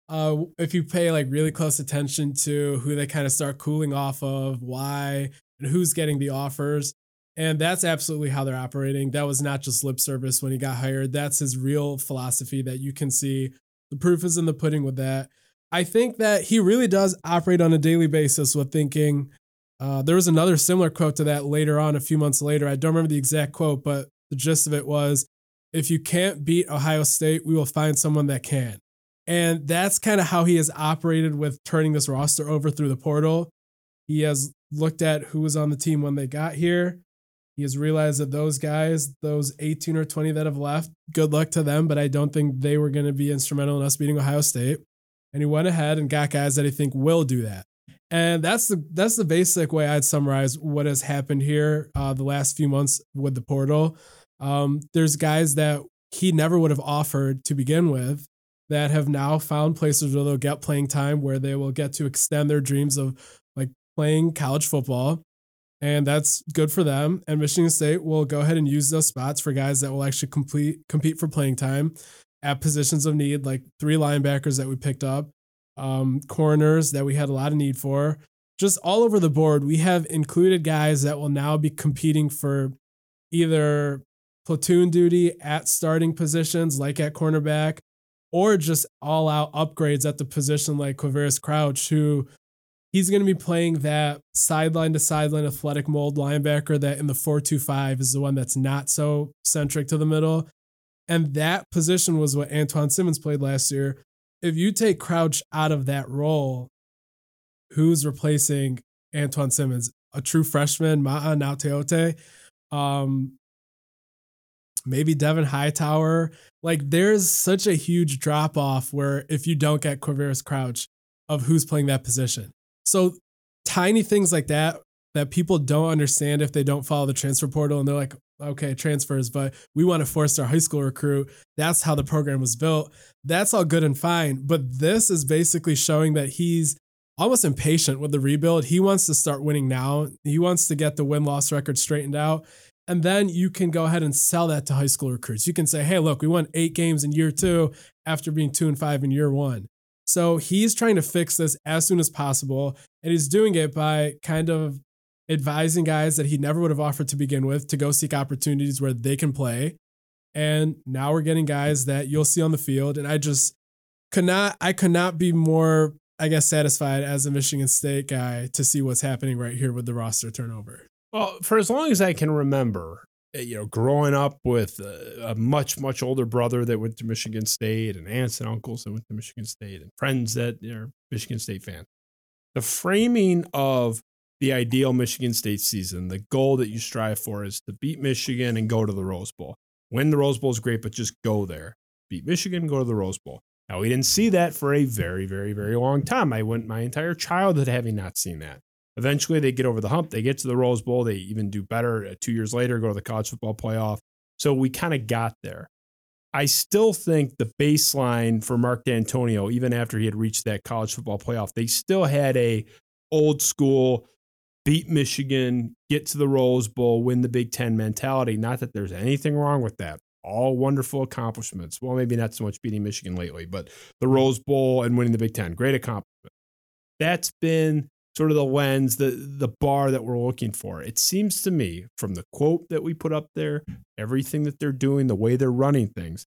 Uh, if you pay like really close attention to who they kind of start cooling off of, why, and who's getting the offers. And that's absolutely how they're operating. That was not just lip service when he got hired. That's his real philosophy that you can see. The proof is in the pudding with that. I think that he really does operate on a daily basis with thinking. Uh, there was another similar quote to that later on, a few months later. I don't remember the exact quote, but the gist of it was if you can't beat Ohio State, we will find someone that can. And that's kind of how he has operated with turning this roster over through the portal. He has looked at who was on the team when they got here. He has realized that those guys, those 18 or 20 that have left, good luck to them, but I don't think they were going to be instrumental in us beating Ohio State. And he went ahead and got guys that I think will do that. And that's the that's the basic way I'd summarize what has happened here uh, the last few months with the portal. Um, there's guys that he never would have offered to begin with that have now found places where they'll get playing time, where they will get to extend their dreams of like playing college football. And that's good for them. And Michigan State will go ahead and use those spots for guys that will actually complete compete for playing time at positions of need, like three linebackers that we picked up, um, corners that we had a lot of need for. Just all over the board, we have included guys that will now be competing for either platoon duty at starting positions, like at cornerback, or just all out upgrades at the position like Quavaris Crouch, who he's going to be playing that sideline to sideline athletic mold linebacker that in the 425 is the one that's not so centric to the middle. And that position was what Antjuan Simmons played last year if you take Crouch out of that role, who's replacing Antjuan Simmons? A true freshman, Ma'a Nauteote. Um, maybe Devin Hightower. Like there's such a huge drop off where if you don't get Quavaris Crouch of who's playing that position. So tiny things like that that people don't understand if they don't follow the transfer portal and they're like, okay, transfers, but we want to force our high school recruit. That's how the program was built. That's all good and fine. But this is basically showing that he's almost impatient with the rebuild. He wants to start winning now. He wants to get the win loss record straightened out. And then you can go ahead and sell that to high school recruits. You can say, hey, look, we won eight games in year two after being two and five in year one. So he's trying to fix this as soon as possible. And he's doing it by kind of advising guys that he never would have offered to begin with to go seek opportunities where they can play. And now we're getting guys that you'll see on the field. And I just could not, I could not be more, I guess, satisfied as a Michigan State guy to see what's happening right here with the roster turnover. Well, for as long as I can remember, eh, you know, growing up with a, a, much, much older brother that went to Michigan State and aunts and uncles that went to Michigan State and friends that are Michigan State fans, the framing of the ideal Michigan State season. The goal that you strive for is to beat Michigan and go to the Rose Bowl. Win the Rose Bowl is great, but just go there. Beat Michigan, go to the Rose Bowl. Now, we didn't see that for a very, very, very long time. I went my entire childhood having not seen that. Eventually, they get over the hump. They get to the Rose Bowl. They even do better uh, two years later, go to the college football playoff. So we kind of got there. I still think the baseline for Mark Dantonio, even after he had reached that college football playoff, they still had a old school beat Michigan, get to the Rose Bowl, win the Big Ten mentality. Not that there's anything wrong with that. All wonderful accomplishments. Well, maybe not so much beating Michigan lately, but the Rose Bowl and winning the Big Ten, great accomplishment. That's been sort of the lens, the the bar that we're looking for. It seems to me, from the quote that we put up there, everything that they're doing, the way they're running things,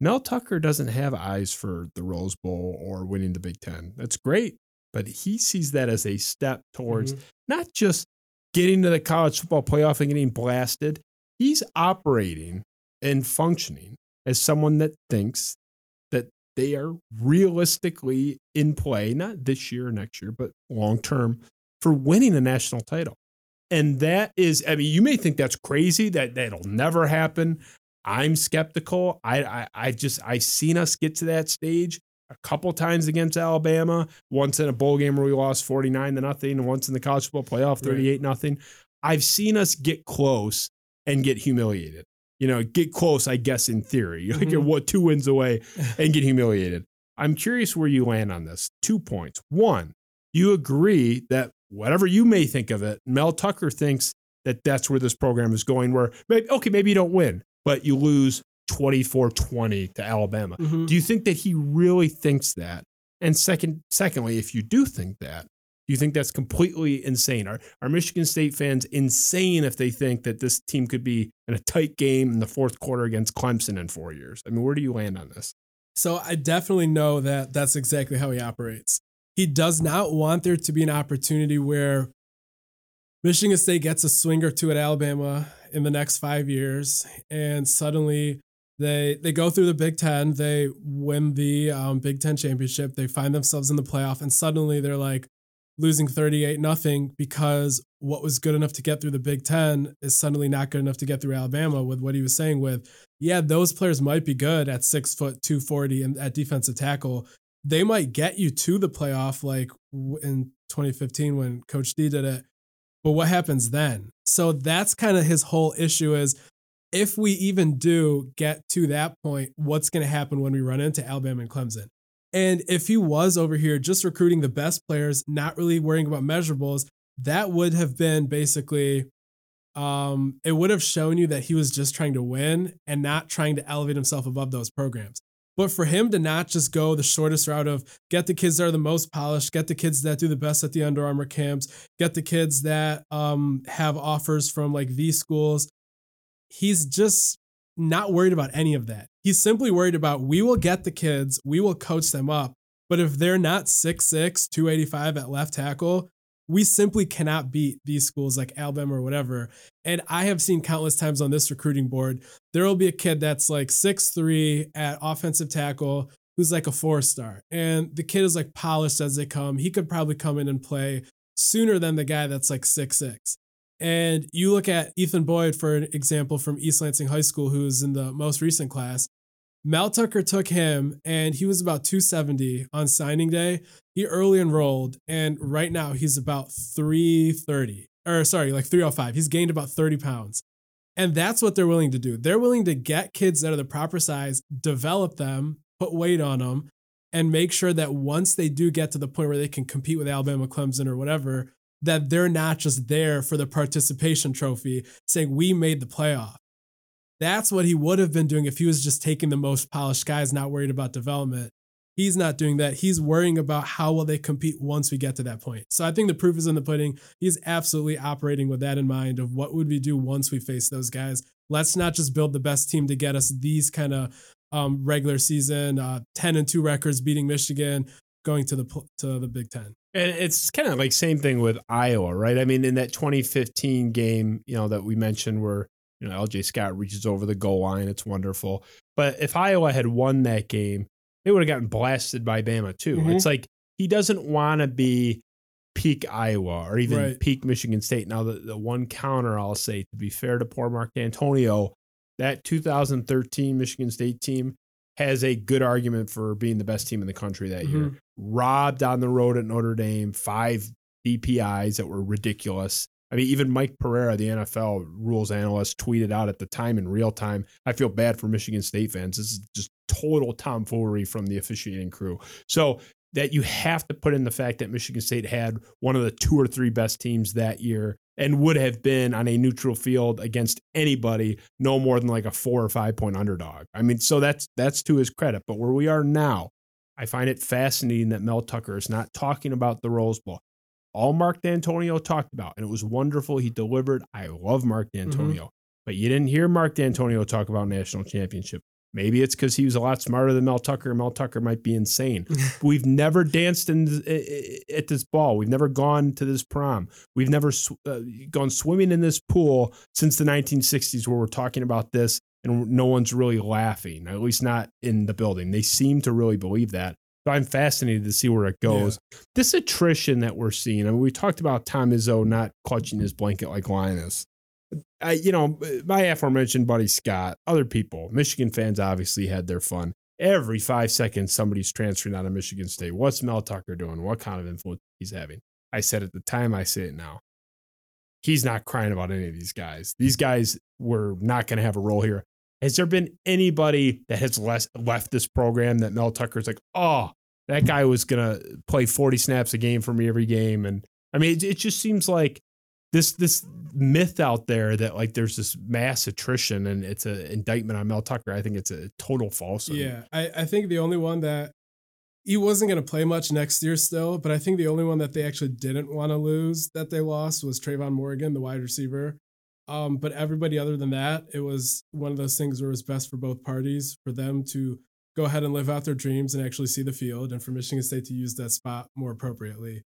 Mel Tucker doesn't have eyes for the Rose Bowl or winning the Big Ten. That's great but he sees that as a step towards mm-hmm. not just getting to the college football playoff and getting blasted. He's operating and functioning as someone that thinks they are realistically in play, not this year or next year, but long term for winning a national title. And that is, I mean, you may think that's crazy, that that'll never happen. I'm skeptical. I, I, I just, I've seen us get to that stage a couple times against Alabama, once in a bowl game where we lost 49 to nothing, and once in the college football playoff 38 right. nothing. I've seen us get close and get humiliated. You know, get close, I guess, in theory. Like you're what two wins away and get humiliated. I'm curious where you land on this. Two points. One, you agree that whatever you may think of it, Mel Tucker thinks that that's where this program is going. Where maybe, okay, maybe you don't win, but you lose 24 20 to Alabama. Mm-hmm. Do you think that he really thinks that? And second, secondly, if you do think that, do you think that's completely insane? Are, are Michigan State fans insane if they think that this team could be in a tight game in the fourth quarter against Clemson in four years? I mean, where do you land on this? So I definitely know that that's exactly how he operates. He does not want there to be an opportunity where Michigan State gets a swing or two at Alabama in the next five years, and suddenly they they go through the Big Ten, they win the um, Big Ten championship, they find themselves in the playoff, and suddenly they're like losing 38 nothing because what was good enough to get through the Big Ten is suddenly not good enough to get through Alabama. With what he was saying, with yeah, those players might be good at six foot 240 and at defensive tackle. They might get you to the playoff, like in 2015 when Coach D did it. But what happens then? So that's kind of his whole issue is if we even do get to that point, what's going to happen when we run into Alabama and Clemson? And if he was over here just recruiting the best players, not really worrying about measurables, that would have been basically um, it would have shown you that he was just trying to win and not trying to elevate himself above those programs. But for him to not just go the shortest route of get the kids that are the most polished, get the kids that do the best at the Under Armour camps, get the kids that um, have offers from like these schools, he's just not worried about any of that. He's simply worried about we will get the kids, we will coach them up. But if they're not 6'6, 285 at left tackle, we simply cannot beat these schools like Alabama or whatever. And I have seen countless times on this recruiting board, there will be a kid that's like six three at offensive tackle who's like a four star. And the kid is like polished as they come. He could probably come in and play sooner than the guy that's like six six. And you look at Ethan Boyd, for an example, from East Lansing High School, who's in the most recent class. Mel Tucker took him and he was about 270 on signing day. He early enrolled and right now he's about 330 or sorry, like 305. He's gained about 30 pounds. And that's what they're willing to do. They're willing to get kids that are the proper size, develop them, put weight on them, and make sure that once they do get to the point where they can compete with Alabama, Clemson, or whatever, that they're not just there for the participation trophy saying we made the playoff. That's what he would have been doing if he was just taking the most polished guys, not worried about development. He's not doing that. He's worrying about how will they compete once we get to that point. So I think the proof is in the pudding. He's absolutely operating with that in mind of what would we do once we face those guys. Let's not just build the best team to get us these kind of um, regular season uh, 10 and 2 records beating Michigan going to the to the Big 10. And it's kind of like same thing with Iowa, right? I mean, in that 2015 game, you know, that we mentioned where you know, LJ Scott reaches over the goal line. It's wonderful. But if Iowa had won that game, they would have gotten blasted by Bama too. Mm-hmm. It's like he doesn't want to be peak Iowa or even right. peak Michigan State. Now, the, the one counter I'll say, to be fair to poor Mark Dantonio, that 2013 Michigan State team has a good argument for being the best team in the country that mm-hmm. year. Robbed on the road at Notre Dame, five DPIs that were ridiculous. I mean, even Mike Pereira, the NFL rules analyst, tweeted out at the time in real time. I feel bad for Michigan State fans. This is just total tomfoolery from the officiating crew. So that you have to put in the fact that Michigan State had one of the two or three best teams that year and would have been on a neutral field against anybody no more than like a four or five point underdog. I mean, so that's that's to his credit. But where we are now, I find it fascinating that Mel Tucker is not talking about the Rose Bowl all Mark Dantonio talked about, and it was wonderful. He delivered. I love Mark mm-hmm. Dantonio, mm-hmm. but you didn't hear Mark Dantonio talk about national championship. Maybe it's because he was a lot smarter than Mel Tucker. Mel Tucker might be insane. We've never danced in at this ball. We've never gone to this prom. We've never sw- uh, gone swimming in this pool since the 1960s, where we're talking about this and no one's really laughing. At least not in the building. They seem to really believe that. So I'm fascinated to see where it goes. Yeah. This attrition that we're seeing. I mean, we talked about Tom Izzo not clutching his blanket like Linus. I, you know, my aforementioned buddy Scott, other people, Michigan fans obviously had their fun. Every five seconds, somebody's transferring out of Michigan State. What's Mel Tucker doing? What kind of influence he's having? I said at the time, I say it now. He's not crying about any of these guys. These guys were not going to have a role here. Has there been anybody that has less, left this program that Mel Tucker's like, oh, that guy was gonna play 40 snaps a game for me every game. And I mean, it, it just seems like this this myth out there that like there's this mass attrition and it's an indictment on Mel Tucker. I think it's a total falsehood. Yeah, I, I think the only one that he wasn't going to play much next year still, but I think the only one that they actually didn't want to lose that they lost was Trayvon Morgan, the wide receiver. Um, but everybody other than that, it was one of those things where it was best for both parties for them to go ahead and live out their dreams and actually see the field, and for Michigan State to use that spot more appropriately.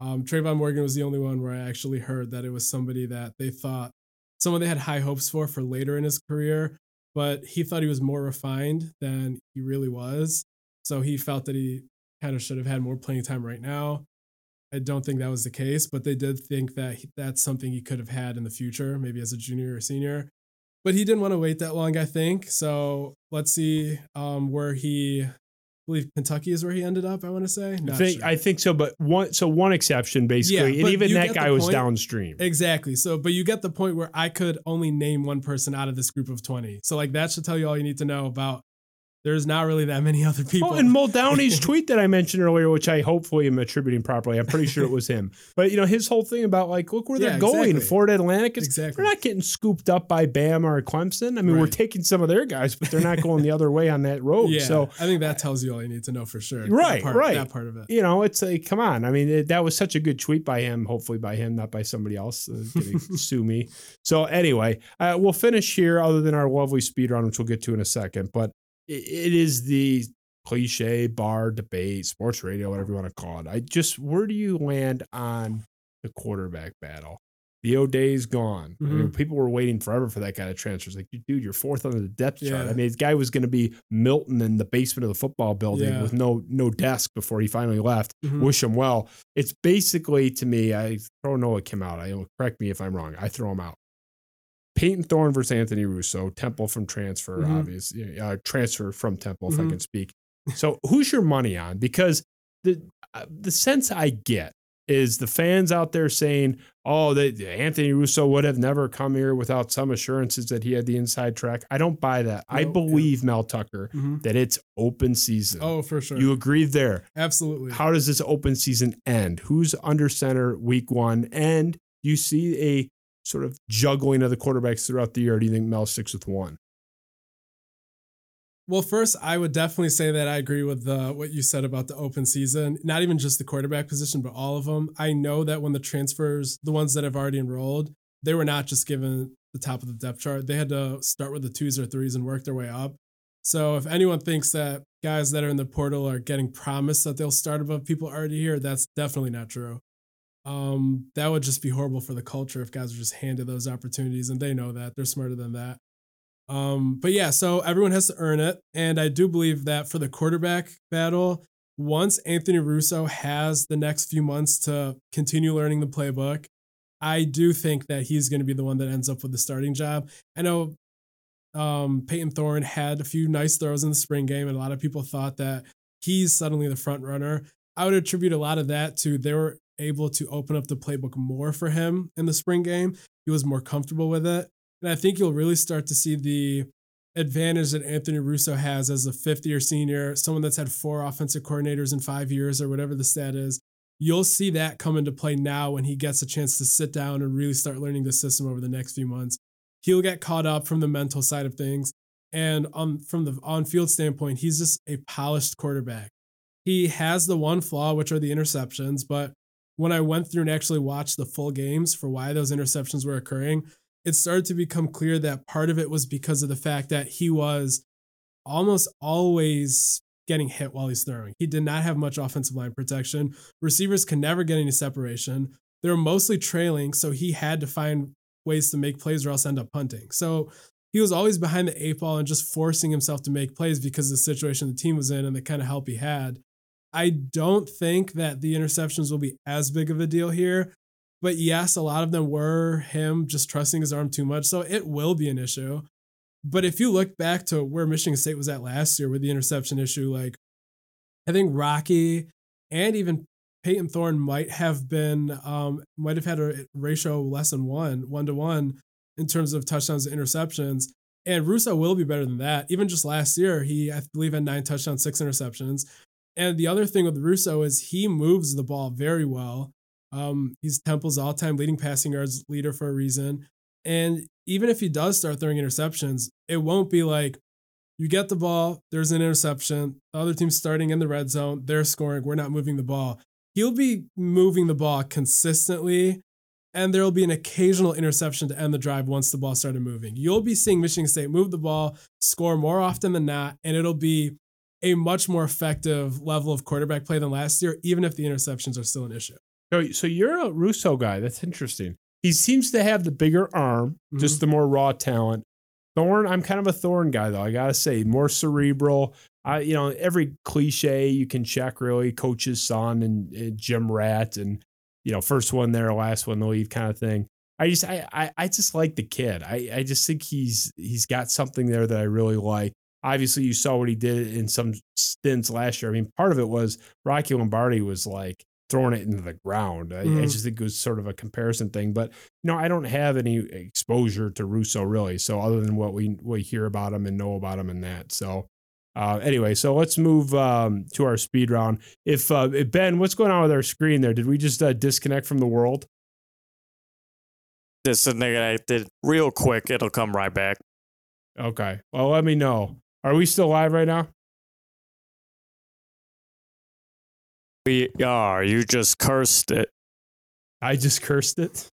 Um, Trayvon Morgan was the only one where I actually heard that it was somebody that they thought someone they had high hopes for for later in his career, but he thought he was more refined than he really was. So he felt that he kind of should have had more playing time right now. I don't think that was the case, but they did think that he, that's something he could have had in the future, maybe as a junior or senior. But he didn't want to wait that long, I think. So let's see um, where he I believe Kentucky is where he ended up. I want to say. I think sure. I think so, but one so one exception basically, yeah, and even that guy was downstream. Exactly. So, but you get the point where I could only name one person out of this group of twenty. So, like that should tell you all you need to know about there's not really that many other people. Oh, and Muldowney's tweet that I mentioned earlier, which I hopefully am attributing properly, I'm pretty sure it was him. But you know, his whole thing about like, look where yeah, they're going. Exactly. Florida Atlantic is exactly. They're not getting scooped up by Bama or Clemson. I mean, right. we're taking some of their guys, but they're not going the other way on that road. Yeah, so I think that tells you all you need to know for sure. Right, that part, right. That part of it. You know, it's like, come on. I mean, it, that was such a good tweet by him. Hopefully by him, not by somebody else uh, sue me. So anyway, uh, we'll finish here. Other than our lovely speed run, which we'll get to in a second, but it is the cliche bar debate, sports radio, whatever you want to call it. I just, where do you land on the quarterback battle? Theo Day's gone. Mm-hmm. I mean, mm-hmm. people were waiting forever for that kind of transfer. It's like, dude, you're fourth on the depth yeah. chart. I mean, this guy was going to be Milton in the basement of the football building yeah. with no no desk before he finally left. Mm-hmm. Wish him well. It's basically to me, I throw Noah Kim out. I correct me if I'm wrong. I throw him out. Payton Thorne versus Anthony Russo, Temple from transfer, mm-hmm. obviously, uh, transfer from Temple, if mm-hmm. I can speak. So, who's your money on? Because the uh, the sense I get is the fans out there saying, "Oh, that Anthony Russo would have never come here without some assurances that he had the inside track." I don't buy that. No, I believe yeah. Mel Tucker mm-hmm. that it's open season. Oh, for sure. You agree there? Absolutely. How does this open season end? Who's under center week one? And you see a sort of juggling of the quarterbacks throughout the year? Do you think Mel sticks with one? Well, first, I would definitely say that I agree with the, what you said about the open season. Not even just the quarterback position, but all of them. I know that when the transfers, the ones that have already enrolled, they were not just given the top of the depth chart. They had to start with the twos or threes and work their way up. So if anyone thinks that guys that are in the portal are getting promised that they'll start above people already here, that's definitely not true um, that would just be horrible for the culture if guys are just handed those opportunities and they know that they're smarter than that. Um, but yeah, so everyone has to earn it. And I do believe that for the quarterback battle, once Anthony Russo has the next few months to continue learning the playbook, I do think that he's going to be the one that ends up with the starting job. I know um, Payton Thorne had a few nice throws in the spring game, and a lot of people thought that he's suddenly the front runner. I would attribute a lot of that to they were able to open up the playbook more for him in the spring game. He was more comfortable with it. And I think you'll really start to see the advantage that Anthony Russo has as a fifth year senior, someone that's had four offensive coordinators in five years or whatever the stat is. You'll see that come into play now when he gets a chance to sit down and really start learning the system over the next few months. He'll get caught up from the mental side of things. And on, from the on field standpoint, he's just a polished quarterback. He has the one flaw, which are the interceptions, but when I went through and actually watched the full games for why those interceptions were occurring, it started to become clear that part of it was because of the fact that he was almost always getting hit while he's throwing. He did not have much offensive line protection. Receivers can never get any separation. They were mostly trailing, so he had to find ways to make plays or else end up punting. So he was always behind the eight ball and just forcing himself to make plays because of the situation the team was in and the kind of help he had. I don't think that the interceptions will be as big of a deal here. But yes, a lot of them were him just trusting his arm too much. So it will be an issue. But if you look back to where Michigan State was at last year with the interception issue, like I think Rocky and even Payton Thorne might have been, um, might have had a ratio less than one, one to one in terms of touchdowns to interceptions. And Russo will be better than that. Even just last year, he, I believe, had nine touchdowns, six interceptions. And the other thing with Russo is he moves the ball very well. Um, he's Temple's all time leading passing yards leader for a reason. And even if he does start throwing interceptions, it won't be like you get the ball, there's an interception, the other team's starting in the red zone, they're scoring, we're not moving the ball. He'll be moving the ball consistently, and there will be an occasional interception to end the drive once the ball started moving. You'll be seeing Michigan State move the ball, score more often than not, and it'll be a much more effective level of quarterback play than last year, even if the interceptions are still an issue. So, so you're a Russo guy. That's interesting. he seems to have the bigger arm, just mm-hmm. the more raw talent. Thorne, I'm kind of a Thorne guy though. I gotta say, more cerebral. I, you know, every cliche you can check really. Coach's son and, and gym Rat, and you know, first one there, last one to leave, kind of thing. I just, I, I, I just like the kid. I, I just think he's he's got something there that I really like. Obviously, you saw what he did in some stints last year. I mean, part of it was Rocky Lombardi was like throwing it into the ground. I, I Mhm. just think it was sort of a comparison thing. But you know, I don't have any exposure to Russo really. So other than what we we hear about him and know about him and that. So uh, anyway, so let's move um, to our speed round. If uh, if Ben, what's going on with our screen there? Did we just uh, disconnect from the world? Disconnected real quick. It'll come right back. Okay. Well, let me know. Are we still live right now? We are. You just cursed it. I just cursed it.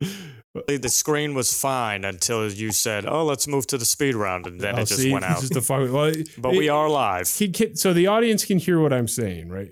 The screen was fine until you said, "Oh, let's move to the speed round," and then Oh, it just see? went out. Just fuck, well, but we are live. He can, so the audience can hear what I'm saying, right?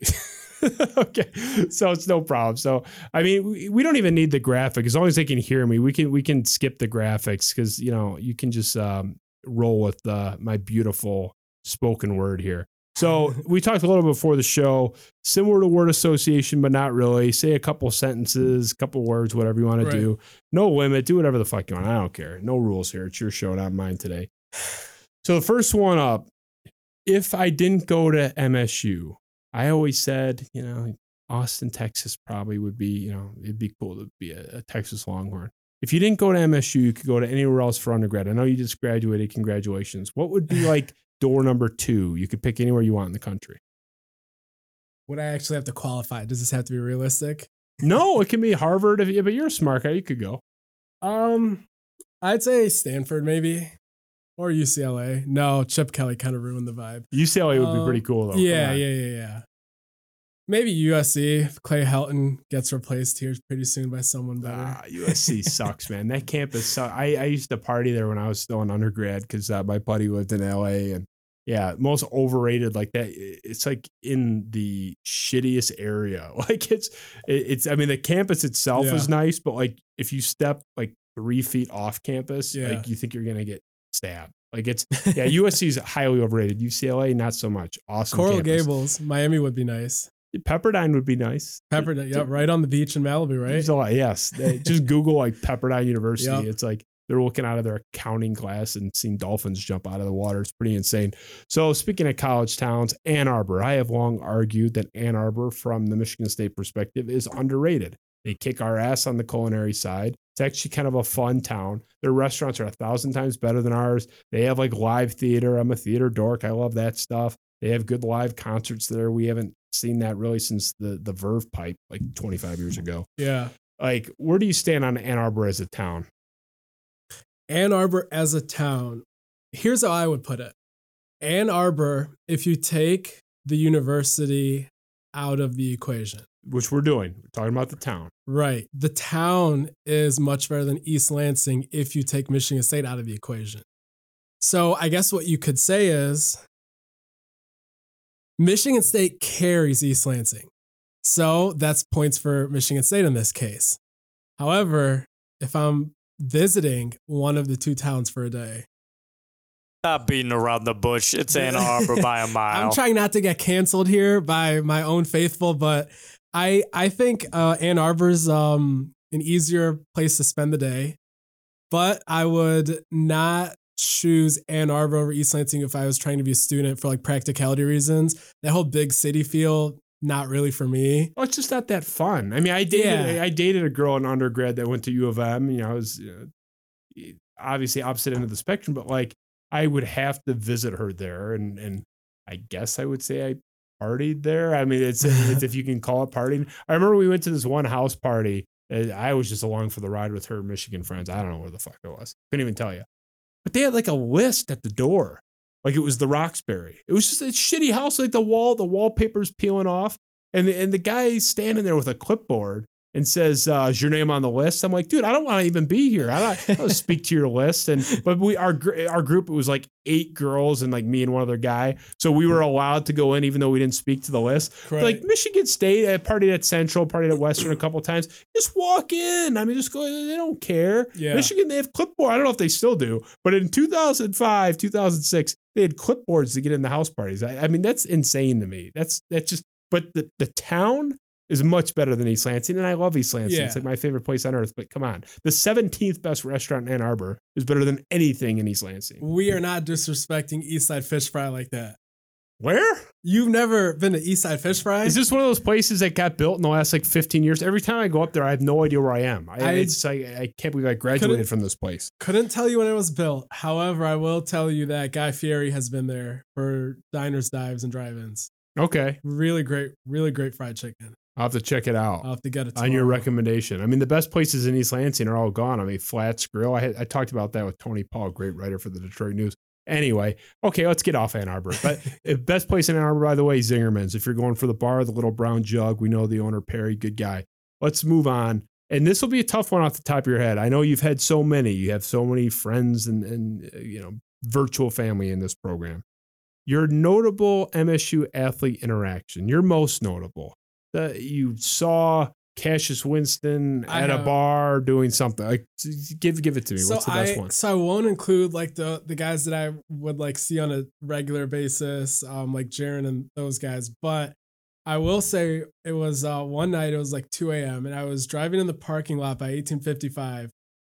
okay, so it's no problem. So I mean, we, we don't even need the graphic as long as they can hear me. We can we can skip the graphics because you know you can just um, roll with uh, my beautiful spoken word here. So we talked a little before the show, similar to word association, but not really. Say a couple sentences, a couple words, whatever you want to do. No limit. Do whatever the fuck you want. I don't care. No rules here. It's your show, not mine today. So the first one up if I didn't go to MSU, I always said, you know, Austin, Texas probably would be, you know, it'd be cool to be a, a Texas Longhorn. If you didn't go to MSU, you could go to anywhere else for undergrad. I know you just graduated. Congratulations. What would be like door number two? You could pick anywhere you want in the country. Would I actually have to qualify? Does this have to be realistic? No, it can be Harvard, if you, but you're a smart guy. You could go. Um, I'd say Stanford maybe, or UCLA. No, Chip Kelly kind of ruined the vibe. UCLA would be Um, pretty cool, though. yeah, yeah, yeah, yeah. Maybe USC. If Clay Helton gets replaced here pretty soon by someone better. Ah, USC sucks, man. That campus. Suck. I I used to party there when I was still an undergrad because uh, my buddy lived in LA, and yeah, most overrated like that. It's like in the shittiest area. Like it's it- it's. I mean, the campus itself is nice, but like if you step like three feet off campus, Yeah. like you think you're gonna get stabbed. Like it's yeah. USC is highly overrated. UCLA not so much. Awesome. Coral campus. Gables, Miami would be nice. Pepperdine would be nice. Pepperdine, yeah, right on the beach in Malibu, right? There's a lot. Yes. They- Just Google like Pepperdine University. Yep. It's like they're looking out of their accounting class and seeing dolphins jump out of the water. It's pretty insane. So, speaking of college towns, Ann Arbor, I have long argued that Ann Arbor, from the Michigan State perspective, is underrated. They kick our ass on the culinary side. It's actually kind of a fun town. Their restaurants are a thousand times better than ours. They have like live theater. I'm a theater dork. I love that stuff. They have good live concerts there. We haven't seen that really since the the Verve pipe like 25 years ago. Yeah. Like, where do you stand on Ann Arbor as a town? Ann Arbor as a town. Here's how I would put it Ann Arbor, if you take the university out of the equation, Which we're doing. We're talking about the town. right? The town is much better than East Lansing if you take Michigan State out of the equation. So I guess what you could say is Michigan State carries East Lansing. So that's points for Michigan State in this case. However, if I'm visiting one of the two towns for a day, Not beating around the bush. It's Ann Arbor by a mile. I'm trying not to get canceled here by my own faithful, but I I think uh, Ann Arbor's um, an easier place to spend the day. But I would not choose Ann Arbor over East Lansing if I was trying to be a student for like practicality reasons. That whole big city feel, not really for me. Oh, it's just not that fun. I mean, I dated Yeah. I dated a girl in undergrad that went to U of M. You know, I was uh, obviously opposite end of the spectrum, but like I would have to visit her there, and and I guess I would say I partied there. I mean, it's, it's if you can call it partying. I remember we went to this one house party. I was just along for the ride with her Michigan friends. I don't know where the fuck it was. Couldn't even tell you. But they had like a list at the door, like it was the Roxbury. It was just a shitty house, like the wall, the wallpaper's peeling off, and the, and the guy standing there with a clipboard and says, uh, "Is your name on the list?" I'm like, "Dude, I don't want to even be here. I don't, I don't speak to your list." And but we our our group it was like eight girls and like me and one other guy, so we were allowed to go in even though we didn't speak to the list. Like Michigan State, I partied at Central, partied at Western a couple times. Just walk in. I mean, just go. They don't care. Yeah. Michigan, they have clipboard. I don't know if they still do, but in 2005, 2006, they had clipboards to get in the house parties. I, I mean, that's insane to me. That's that's just. But the the town is much better than East Lansing, and I love East Lansing. Yeah. It's like my favorite place on earth. But come on, the 17th best restaurant in Ann Arbor is better than anything in East Lansing. We are not disrespecting Eastside Fish Fry like that. Where? You've never been to Eastside Fish Fry? Is this one of those places that got built in the last like 15 years? Every time I go up there, I have no idea where I am. I, I- it's like I can't believe I graduated from this place. Couldn't tell you when it was built. However, I will tell you that Guy Fieri has been there for diners, dives, and drive-ins. Okay, Really great, really great fried chicken. I'll have to check it out. I'll have to get it on your recommendation. I mean, the best places in East Lansing are all gone. I mean, Flats Grill. I, had, I talked about that with Tony Paul, great writer for the Detroit News. Anyway, okay, let's get off Ann Arbor. But best place in Ann Arbor, by the way, Zingerman's. If you're going for the bar, the little brown jug, we know the owner Perry, good guy. Let's move on. And this will be a tough one off the top of your head. I know you've had so many. You have so many friends and and you know virtual family in this program. Your notable MSU athlete interaction. Your most notable that you saw Cassius Winston I at a bar doing something. Like, give give it to me. So What's the best I one? so I won't include like the the guys that I would like see on a regular basis, um, like Jaren and those guys. But I will say it was uh, one night. It was like two a.m. and I was driving in the parking lot by eighteen fifty five,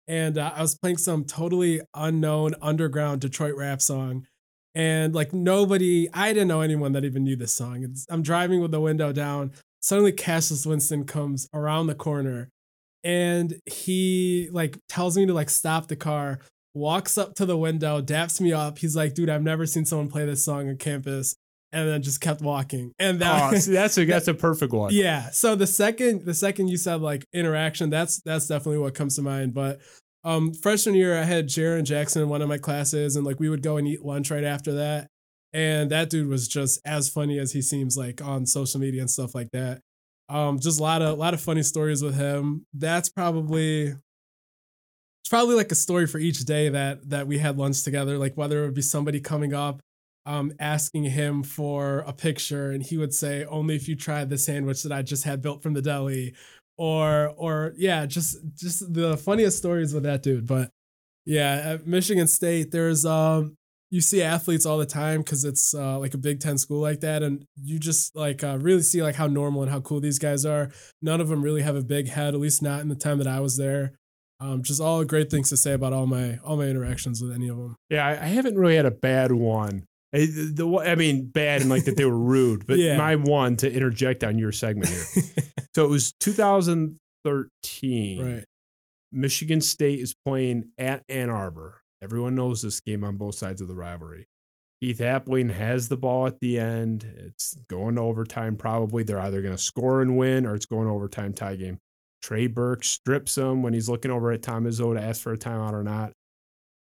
and uh, I was playing some totally unknown underground Detroit rap song. And like nobody, I didn't know anyone that even knew this song. It's, I'm driving with the window down. Suddenly, Cassius Winston comes around the corner and he like tells me to like stop the car walks up to the window daps me up he's like dude i've never seen someone play this song on campus and then just kept walking and that oh, see, that's a that's a perfect one. yeah so the second the second you said like interaction that's that's definitely what comes to mind but um freshman year i had jaren jackson in one of my classes and like we would go and eat lunch right after that and that dude was just as funny as he seems like on social media and stuff like that. Um just a lot of a lot of funny stories with him. That's probably it's probably like a story for each day that that we had lunch together like whether it would be somebody coming up um asking him for a picture and he would say only if you tried the sandwich that I just had built from the deli or or yeah just just the funniest stories with that dude. But yeah at Michigan State there's um you see athletes all the time because it's uh, like a Big Ten school like that, and you just like uh, really see like how normal and how cool these guys are. None of them really have a big head, at least not in the time that I was there. Um, just all great things to say about all my all my interactions with any of them. Yeah, I, I haven't really had a bad one. I, the, I mean, bad and like that they were rude, but Yeah. my one to interject on your segment here. so it was 2013. right. Michigan State is playing at Ann Arbor. Everyone knows this game on both sides of the rivalry. Keith Appling has the ball at the end. It's going to overtime, probably. They're either going to score and win or it's going to overtime tie game. Trey Burke strips him when he's looking over at Tom Izzo to ask for a timeout or not.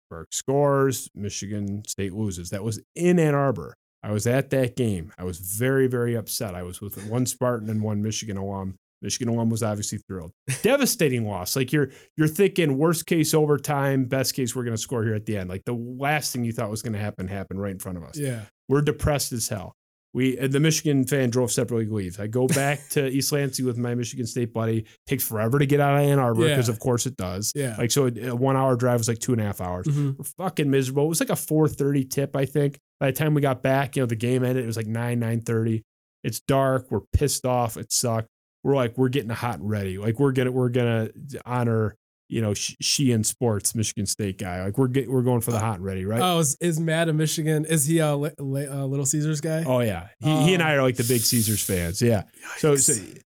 Burke scores. Michigan State loses. That was in Ann Arbor. I was at that game. I was very, very upset. I was with one Spartan and one Michigan alum. Michigan alum was obviously thrilled. Devastating loss. Like you're you're thinking worst case overtime, best case we're going to score here at the end. Like the last thing you thought was going to happen happened right in front of us. Yeah. We're depressed as hell. We the Michigan fan drove separately leaves. I go back to East Lansing with my Michigan State buddy. Takes forever to get out of Ann Arbor Yeah. because of course it does. Yeah. Like so, a one hour drive was like two and a half hours. Mhm. We're fucking miserable. It was like a four thirty tip, I think. By the time we got back, you know, the game ended. It was like nine nine thirty. It's dark. We're pissed off. It sucked. We're like, we're getting hot and ready. Like we're gonna we're gonna honor you know Sh- Sheehan Sports Michigan State guy. Like we're get, we're going for the hot and ready, right? Oh, is, is Matt a Michigan? Is he a, li- uh Little Caesars guy? Oh yeah, he, he and Um, I are like the big Caesars fans. Yeah. So, so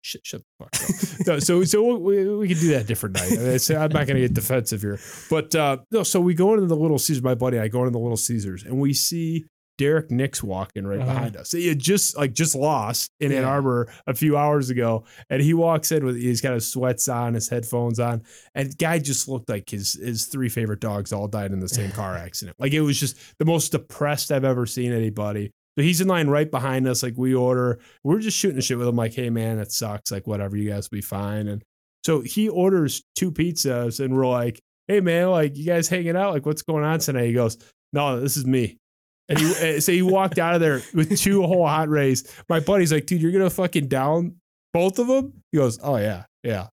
shut, shut the fuck up. no, so so we, we can do that different night. I mean, i'm not going to get defensive here, but uh, no. So we go into the Little Caesars. My buddy, and I go into the Little Caesars, and we see Derrick Nix walking right Uh-huh. behind us. He had just like just lost in Ann Arbor a few hours ago, and he walks in with he's got his sweats on, his headphones on, and guy just looked like his his three favorite dogs all died in the same car accident. Like it was just the most depressed I've ever seen anybody. So he's in line right behind us. Like we order, we're just shooting shit with him. Like, hey man, that sucks. Like whatever, you guys will be fine. And so he orders two pizzas, and we're like, hey man, like you guys hanging out? Like what's going on tonight? He goes, no, this is me. And he, uh, so he walked out of there with two whole hot rays. My buddy's like, dude, you're gonna fucking down both of them. He goes, oh yeah, yeah.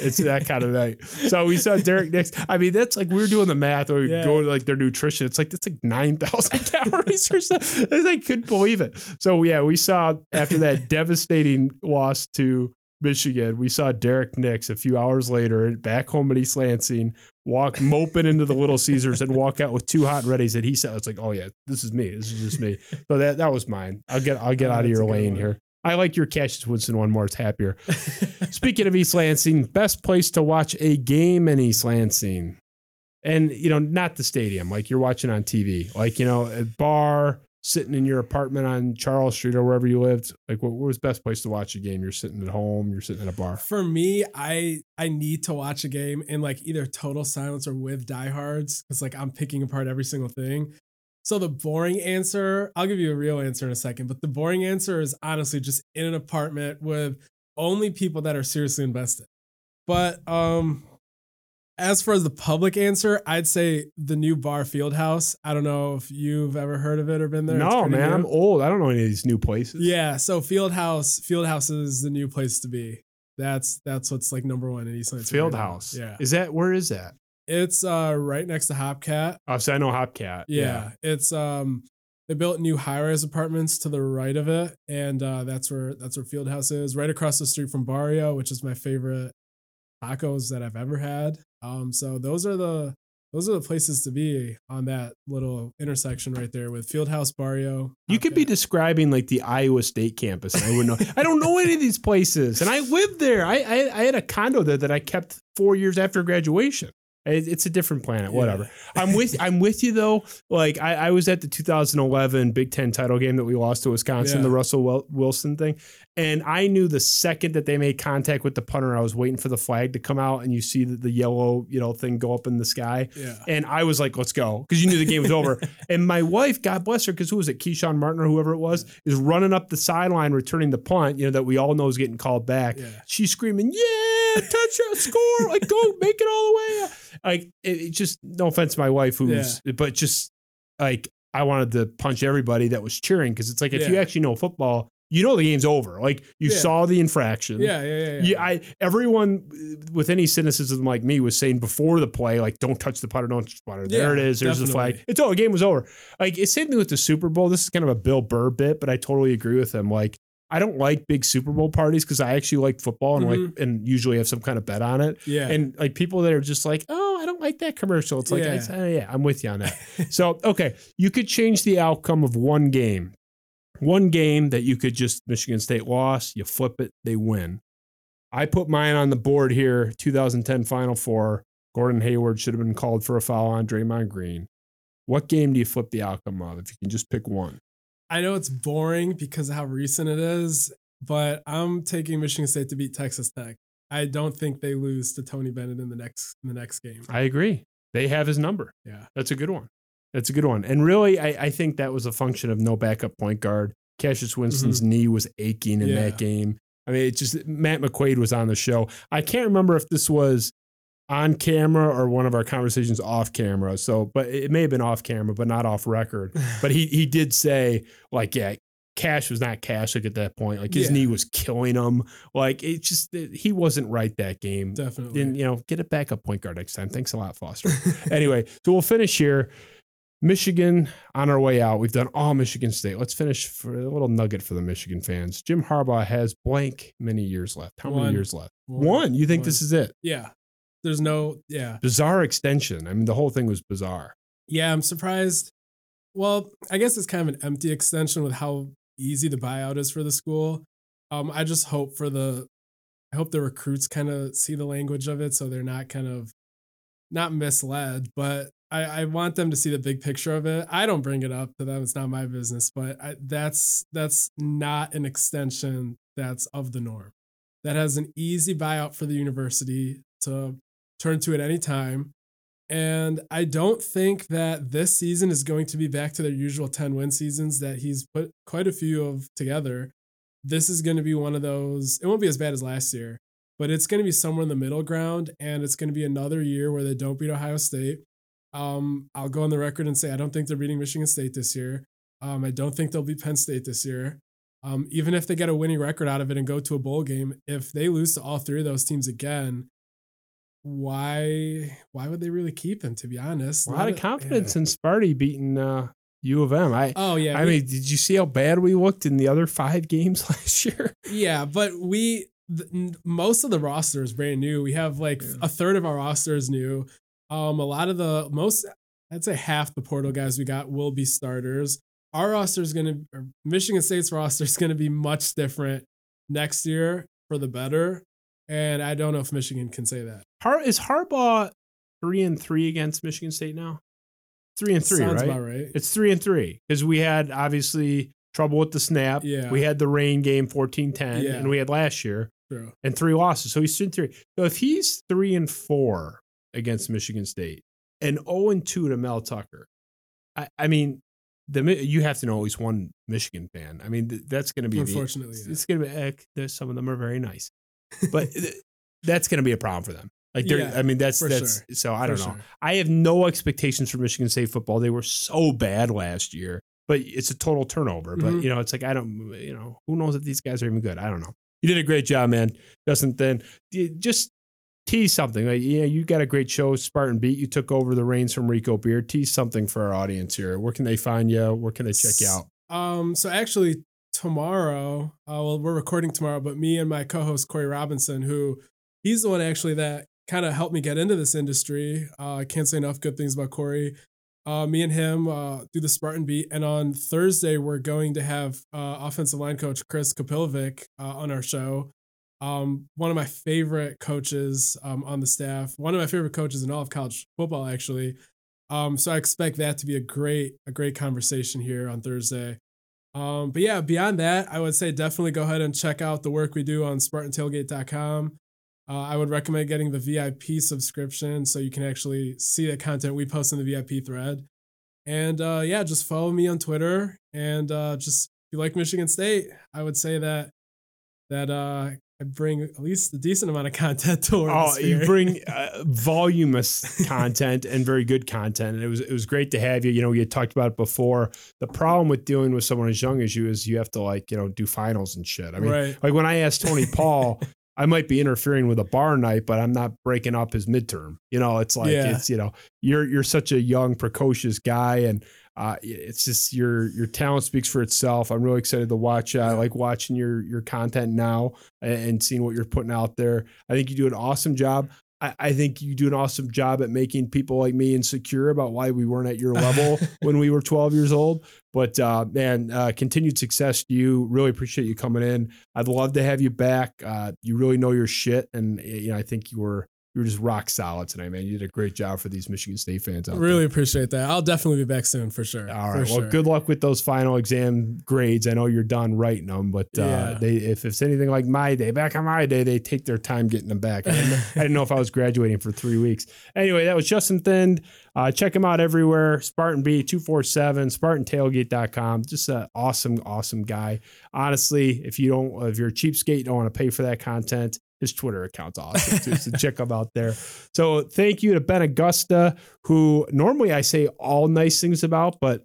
It's that kind of night. So we saw Derrick Nix. I mean, that's like we were doing the math or we Yeah. go to like their nutrition. It's like it's like nine thousand calories or something. I couldn't believe it. So yeah, we saw after that devastating loss to Michigan, we saw Derrick Nix a few hours later back home at East Lansing, walk moping into the Little Caesars and walk out with two hot and readies that he said, "It's like, oh yeah, this is me. This is just me." So that that was mine. I'll get I'll get Oh, out of your lane one. here. I like your Cassius Winston one more. It's happier. Speaking of East Lansing, best place to watch a game in East Lansing. And, you know, not the stadium, like you're watching on TV, like, you know, a bar, sitting in your apartment on Charles Street or wherever you lived. Like, what, what was best place to watch a game? You're sitting at home, you're sitting at a bar. For me, I I need to watch a game in like either total silence or with diehards because like I'm picking apart every single thing. So the boring answer, I'll give you a real answer in a second, but the boring answer is honestly just in an apartment with only people that are seriously invested. But um as far as the public answer, I'd say the new bar Fieldhouse. I don't know if you've ever heard of it or been there. No, man, new. I'm old. I don't know any of these new places. Yeah, so Fieldhouse, Fieldhouse is the new place to be. That's that's what's like number one in East Lansing. right now. Yeah, Is that, where is that? it's uh right next to Hopcat. Oh, so I know Hopcat. Yeah, it's um they built new high-rise apartments to the right of it, and uh, that's where that's where Fieldhouse is, right across the street from Barrio, which is my favorite tacos that I've ever had. Um, so those are the those are the places to be on that little intersection right there with Fieldhouse Barrio. You could be describing like the Iowa State campus, I wouldn't know. I don't know any of these places, and I lived there. I, I I had a condo there that I kept four years after graduation. It- It's a different planet. Whatever. I'm with I'm with you though. Like I, I was at the 2011 Big Ten title game that we lost to Wisconsin, Yeah. the Russell Wilson thing, and I knew the second that they made contact with the punter, I was waiting for the flag to come out, and you see the, the yellow you know thing go up in the sky. Yeah. And I was like, let's go. Because you knew the game was over. and my wife, God bless her, because who was it? Keshawn Martin or whoever it was, is running up the sideline returning the punt, you know, that we all know is getting called back. Yeah. She's screaming, Yeah, touchdown, score, like go make it all the way. Like it, it just no offense to my wife, who's but just like I wanted to punch everybody that was cheering because it's like if you actually know football, you know the game's over. Like you Yeah. saw the infraction. Yeah, yeah, yeah. yeah. Yeah, I everyone uh, with any cynicism like me was saying before the play, like, don't touch the putter, don't touch the putter. There it is. There's the flag. definitely. It's oh, the game was over. Like it's same thing with the Super Bowl. This is kind of a Bill Burr bit, but I totally agree with him. Like I don't like big Super Bowl parties because I actually like football and like Mm-hmm. and usually have some kind of bet on it. yeah. And like people that are just like, oh, I don't like that commercial. It's like, Yeah. I oh, yeah, I'm with you on that. so okay, you could change the outcome of one game. One game that you could just Michigan State lost, you flip it, they win. I put mine on the board here. 2010 Final Four. Gordon Hayward should have been called for a foul on Draymond Green. What game do you flip the outcome of if you can just pick one? I know it's boring because of how recent it is, but I'm taking Michigan State to beat Texas Tech. I don't think they lose to Tony Bennett in the next in the next game. I agree. They have his number. Yeah. That's a good one. That's a good one. And really, I, I think that was a function of no backup point guard. Cassius Winston's knee was aching in Mm-hmm. Yeah. that game. I mean, it just Matt McQuaid was on the show. I can't remember if this was on camera or one of our conversations off camera. So, but it may have been off camera, but not off record. But he he did say like, yeah, Cash was not Cash like at that point. Like his Yeah. knee was killing him. Like it just he wasn't right that game. Definitely. And you know, get a backup point guard next time. Thanks a lot, Foster. anyway, so we'll finish here. Michigan on our way out. We've done all Michigan State. Let's finish for a little nugget for the Michigan fans. Jim Harbaugh has blank many years left. How many years left? One. You think this is it? Yeah. There's no yeah. Bizarre extension. I mean, the whole thing was bizarre. Yeah, I'm surprised. Well, I guess it's kind of an empty extension with how easy the buyout is for the school. Um, I just hope for the I hope the recruits kind of see the language of it so they're not kind of not misled, but I, I want them to see the big picture of it. I don't bring it up to them; it's not my business. But I, that's that's not an extension that's of the norm. That has an easy buyout for the university to turn to at any time. And I don't think that this season is going to be back to their usual 10 win seasons that he's put quite a few of together. This is going to be one of those, it won't be as bad as last year, but it's going to be somewhere in the middle ground. And it's going to be another year where they don't beat Ohio State. Um, I'll go on the record and say I don't think they're beating Michigan State this year. Um, I don't think they'll beat Penn State this year. Um, even if they get a winning record out of it and go to a bowl game, if they lose to all three of those teams again, why why would they really keep him? To be honest, A lot of confidence in Sparty beating uh, U of M. I Oh yeah, I we- mean, did you see how bad we looked in the other five games last year? Yeah, but we th- most of the roster is brand new. We have like Yeah. a third of our roster is new. Um, a lot of the most, I'd say half the portal guys we got will be starters. Our roster is gonna, Michigan State's roster is gonna be much different next year for the better. And I don't know if Michigan can say that. Har- is Harbaugh three and three against Michigan State now? Three and three, Sounds right? about right. It's three and three because we had obviously trouble with the snap. Yeah. We had the rain game 14 10, Yeah. and we had last year True. and three losses. So he's three three. So if he's three and four against Michigan State and 0 and 2 to Mel Tucker, I, I mean, the you have to know at least one Michigan fan. I mean, th- that's going to be the- Unfortunately, yeah. it's going to be. Eh, there's some of them are very nice, but that's going to be a problem for them. Like, they're, Yeah, I mean, that's that's sure. so I For don't know. sure. I have no expectations for Michigan State football. They were so bad last year, but it's a total turnover. But Mhm. you know, it's like I don't, you know, who knows if these guys are even good? I don't know. You did a great job, man. Doesn't then just tease something like yeah, you got a great show, Spartan Beat. You took over the reins from Rico Beer. Tease something for our audience here. Where can they find you? Where can they check you out? Um, so actually tomorrow, uh, well, we're recording tomorrow, but me and my co-host Corey Robinson, who he's the one actually that kind of helped me get into this industry. Uh, I can't say enough good things about Corey. Uh, me and him uh, do the Spartan beat, and on Thursday we're going to have uh, offensive line coach Chris Kapilovic uh, on our show. Um, one of my favorite coaches um, on the staff, one of my favorite coaches in all of college football, actually. Um, so I expect that to be a great, a great conversation here on Thursday. Um, but yeah, beyond that, I would say definitely go ahead and check out the work we do on SpartanTailgate.com. Uh, I would recommend getting the VIP subscription so you can actually see the content we post in the VIP thread. And uh, yeah, just follow me on Twitter. And uh, just if you like Michigan State, I would say that that uh, I bring at least a decent amount of content to Oh, you bring uh, voluminous content and very good content, and it was it was great to have you. You know, we had talked about it before. The problem with dealing with someone as young as you is you have to like you know do finals and shit. I mean, right. like when I asked Tony Paul, I might be interfering with a bar night, but I'm not breaking up his midterm. You know, it's like Yeah. it's you know you're you're such a young, precocious guy, and uh, it's just your your talent speaks for itself. I'm really excited to watch. Uh, I like watching your your content now and, and seeing what you're putting out there. I think you do an awesome job. I, I think you do an awesome job at making people like me insecure about why we weren't at your level when we were 12 years old. But uh, man, uh, continued success to you. Really appreciate you coming in. I'd love to have you back. Uh, you really know your shit, and you know I think you were you were just rock solid tonight, man. You did a great job for these Michigan State fans there. Really appreciate that. I'll definitely be back soon for sure. All right. For. Well, sure. good luck with those final exam grades. I know you're done writing them, but uh, Yeah. they if it's anything like my day, back on my day, they take their time getting them back. I didn't, know, I didn't know if I was graduating for three weeks. Anyway, that was Justin Thind. Uh, check him out everywhere. Spartan B 247, SpartanTailgate.com. Just an awesome, awesome guy. Honestly, if you don't, if you're a cheapskate, don't want to pay for that content. His Twitter account's awesome too. so check him out there. So thank you to Ben Augusta, who normally I say all nice things about, but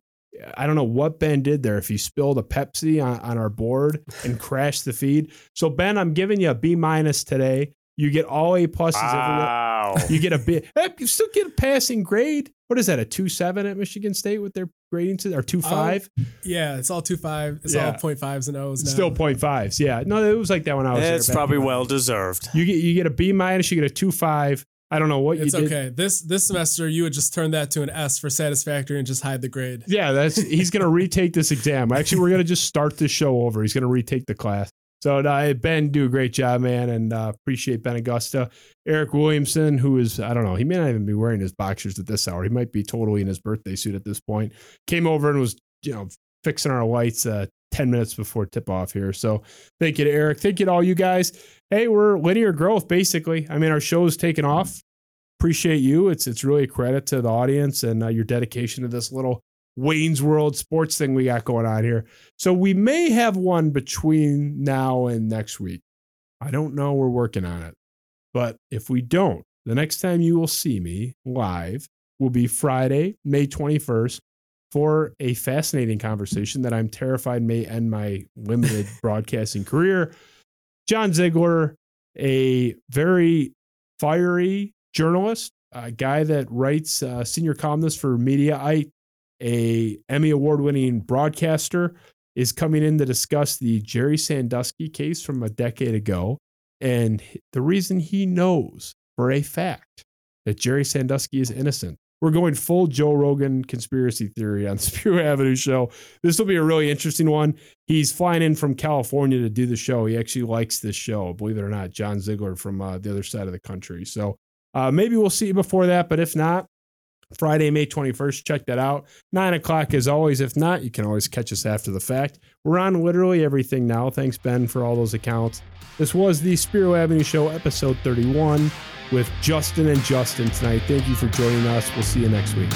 I don't know what Ben did there. If he spilled a Pepsi on, on our board and crashed the feed. So Ben, I'm giving you a B minus today. You get all A pluses. everywhere. Wow. You get a B. eh, You still get a passing grade. What is that? A two seven at Michigan State with their grading system, or two oh, five? Yeah, it's all two five. It's Yeah. all point fives and O's now. Still point fives. Yeah. No, it was like that when I was. there It's back probably in- well deserved. You get you get a B minus. You get a two five. I don't know what It's you did. okay. This this semester you would just turn that to an S for satisfactory and just hide the grade. Yeah, that's he's gonna retake this exam. Actually, we're gonna just start this show over. He's gonna retake the class. So Ben, do a great job, man, and uh, appreciate Ben Augusta. Eric Williamson, who is I don't know, he may not even be wearing his boxers at this hour. He might be totally in his birthday suit at this point. Came over and was you know fixing our lights uh, ten minutes before tip off here. So thank you to Eric. Thank you to all you guys. Hey, we're linear growth basically. I mean, our show's taken off. Appreciate you. It's it's really a credit to the audience and uh, your dedication to this little Wayne's World sports thing we got going on here. So we may have one between now and next week. I don't know. We're working on it. But if we don't, the next time you will see me live will be Friday, May 21st, for a fascinating conversation that I'm terrified may end my limited broadcasting career. John Ziegler, a very fiery journalist, a guy that writes uh, senior columnist for Mediaite, a Emmy award winning broadcaster, is coming in to discuss the Jerry Sandusky case from a decade ago and the reason he knows for a fact that Jerry Sandusky is innocent. We're going full Joe Rogan conspiracy theory on Spiro Avenue show. This will be a really interesting one. He's flying in from California to do the show. He actually likes this show, believe it or not. John Ziegler from uh, the other side of the country. So uh, maybe we'll see you before that, but if not, Friday, May 21st. Check that out. Nine o'clock as always. If not, you can always catch us after the fact. We're on literally everything now. Thanks, Ben, for all those accounts. This was the Spiro Avenue Show, episode 31, with Justin and Justin tonight. Thank you for joining us. We'll see you next week.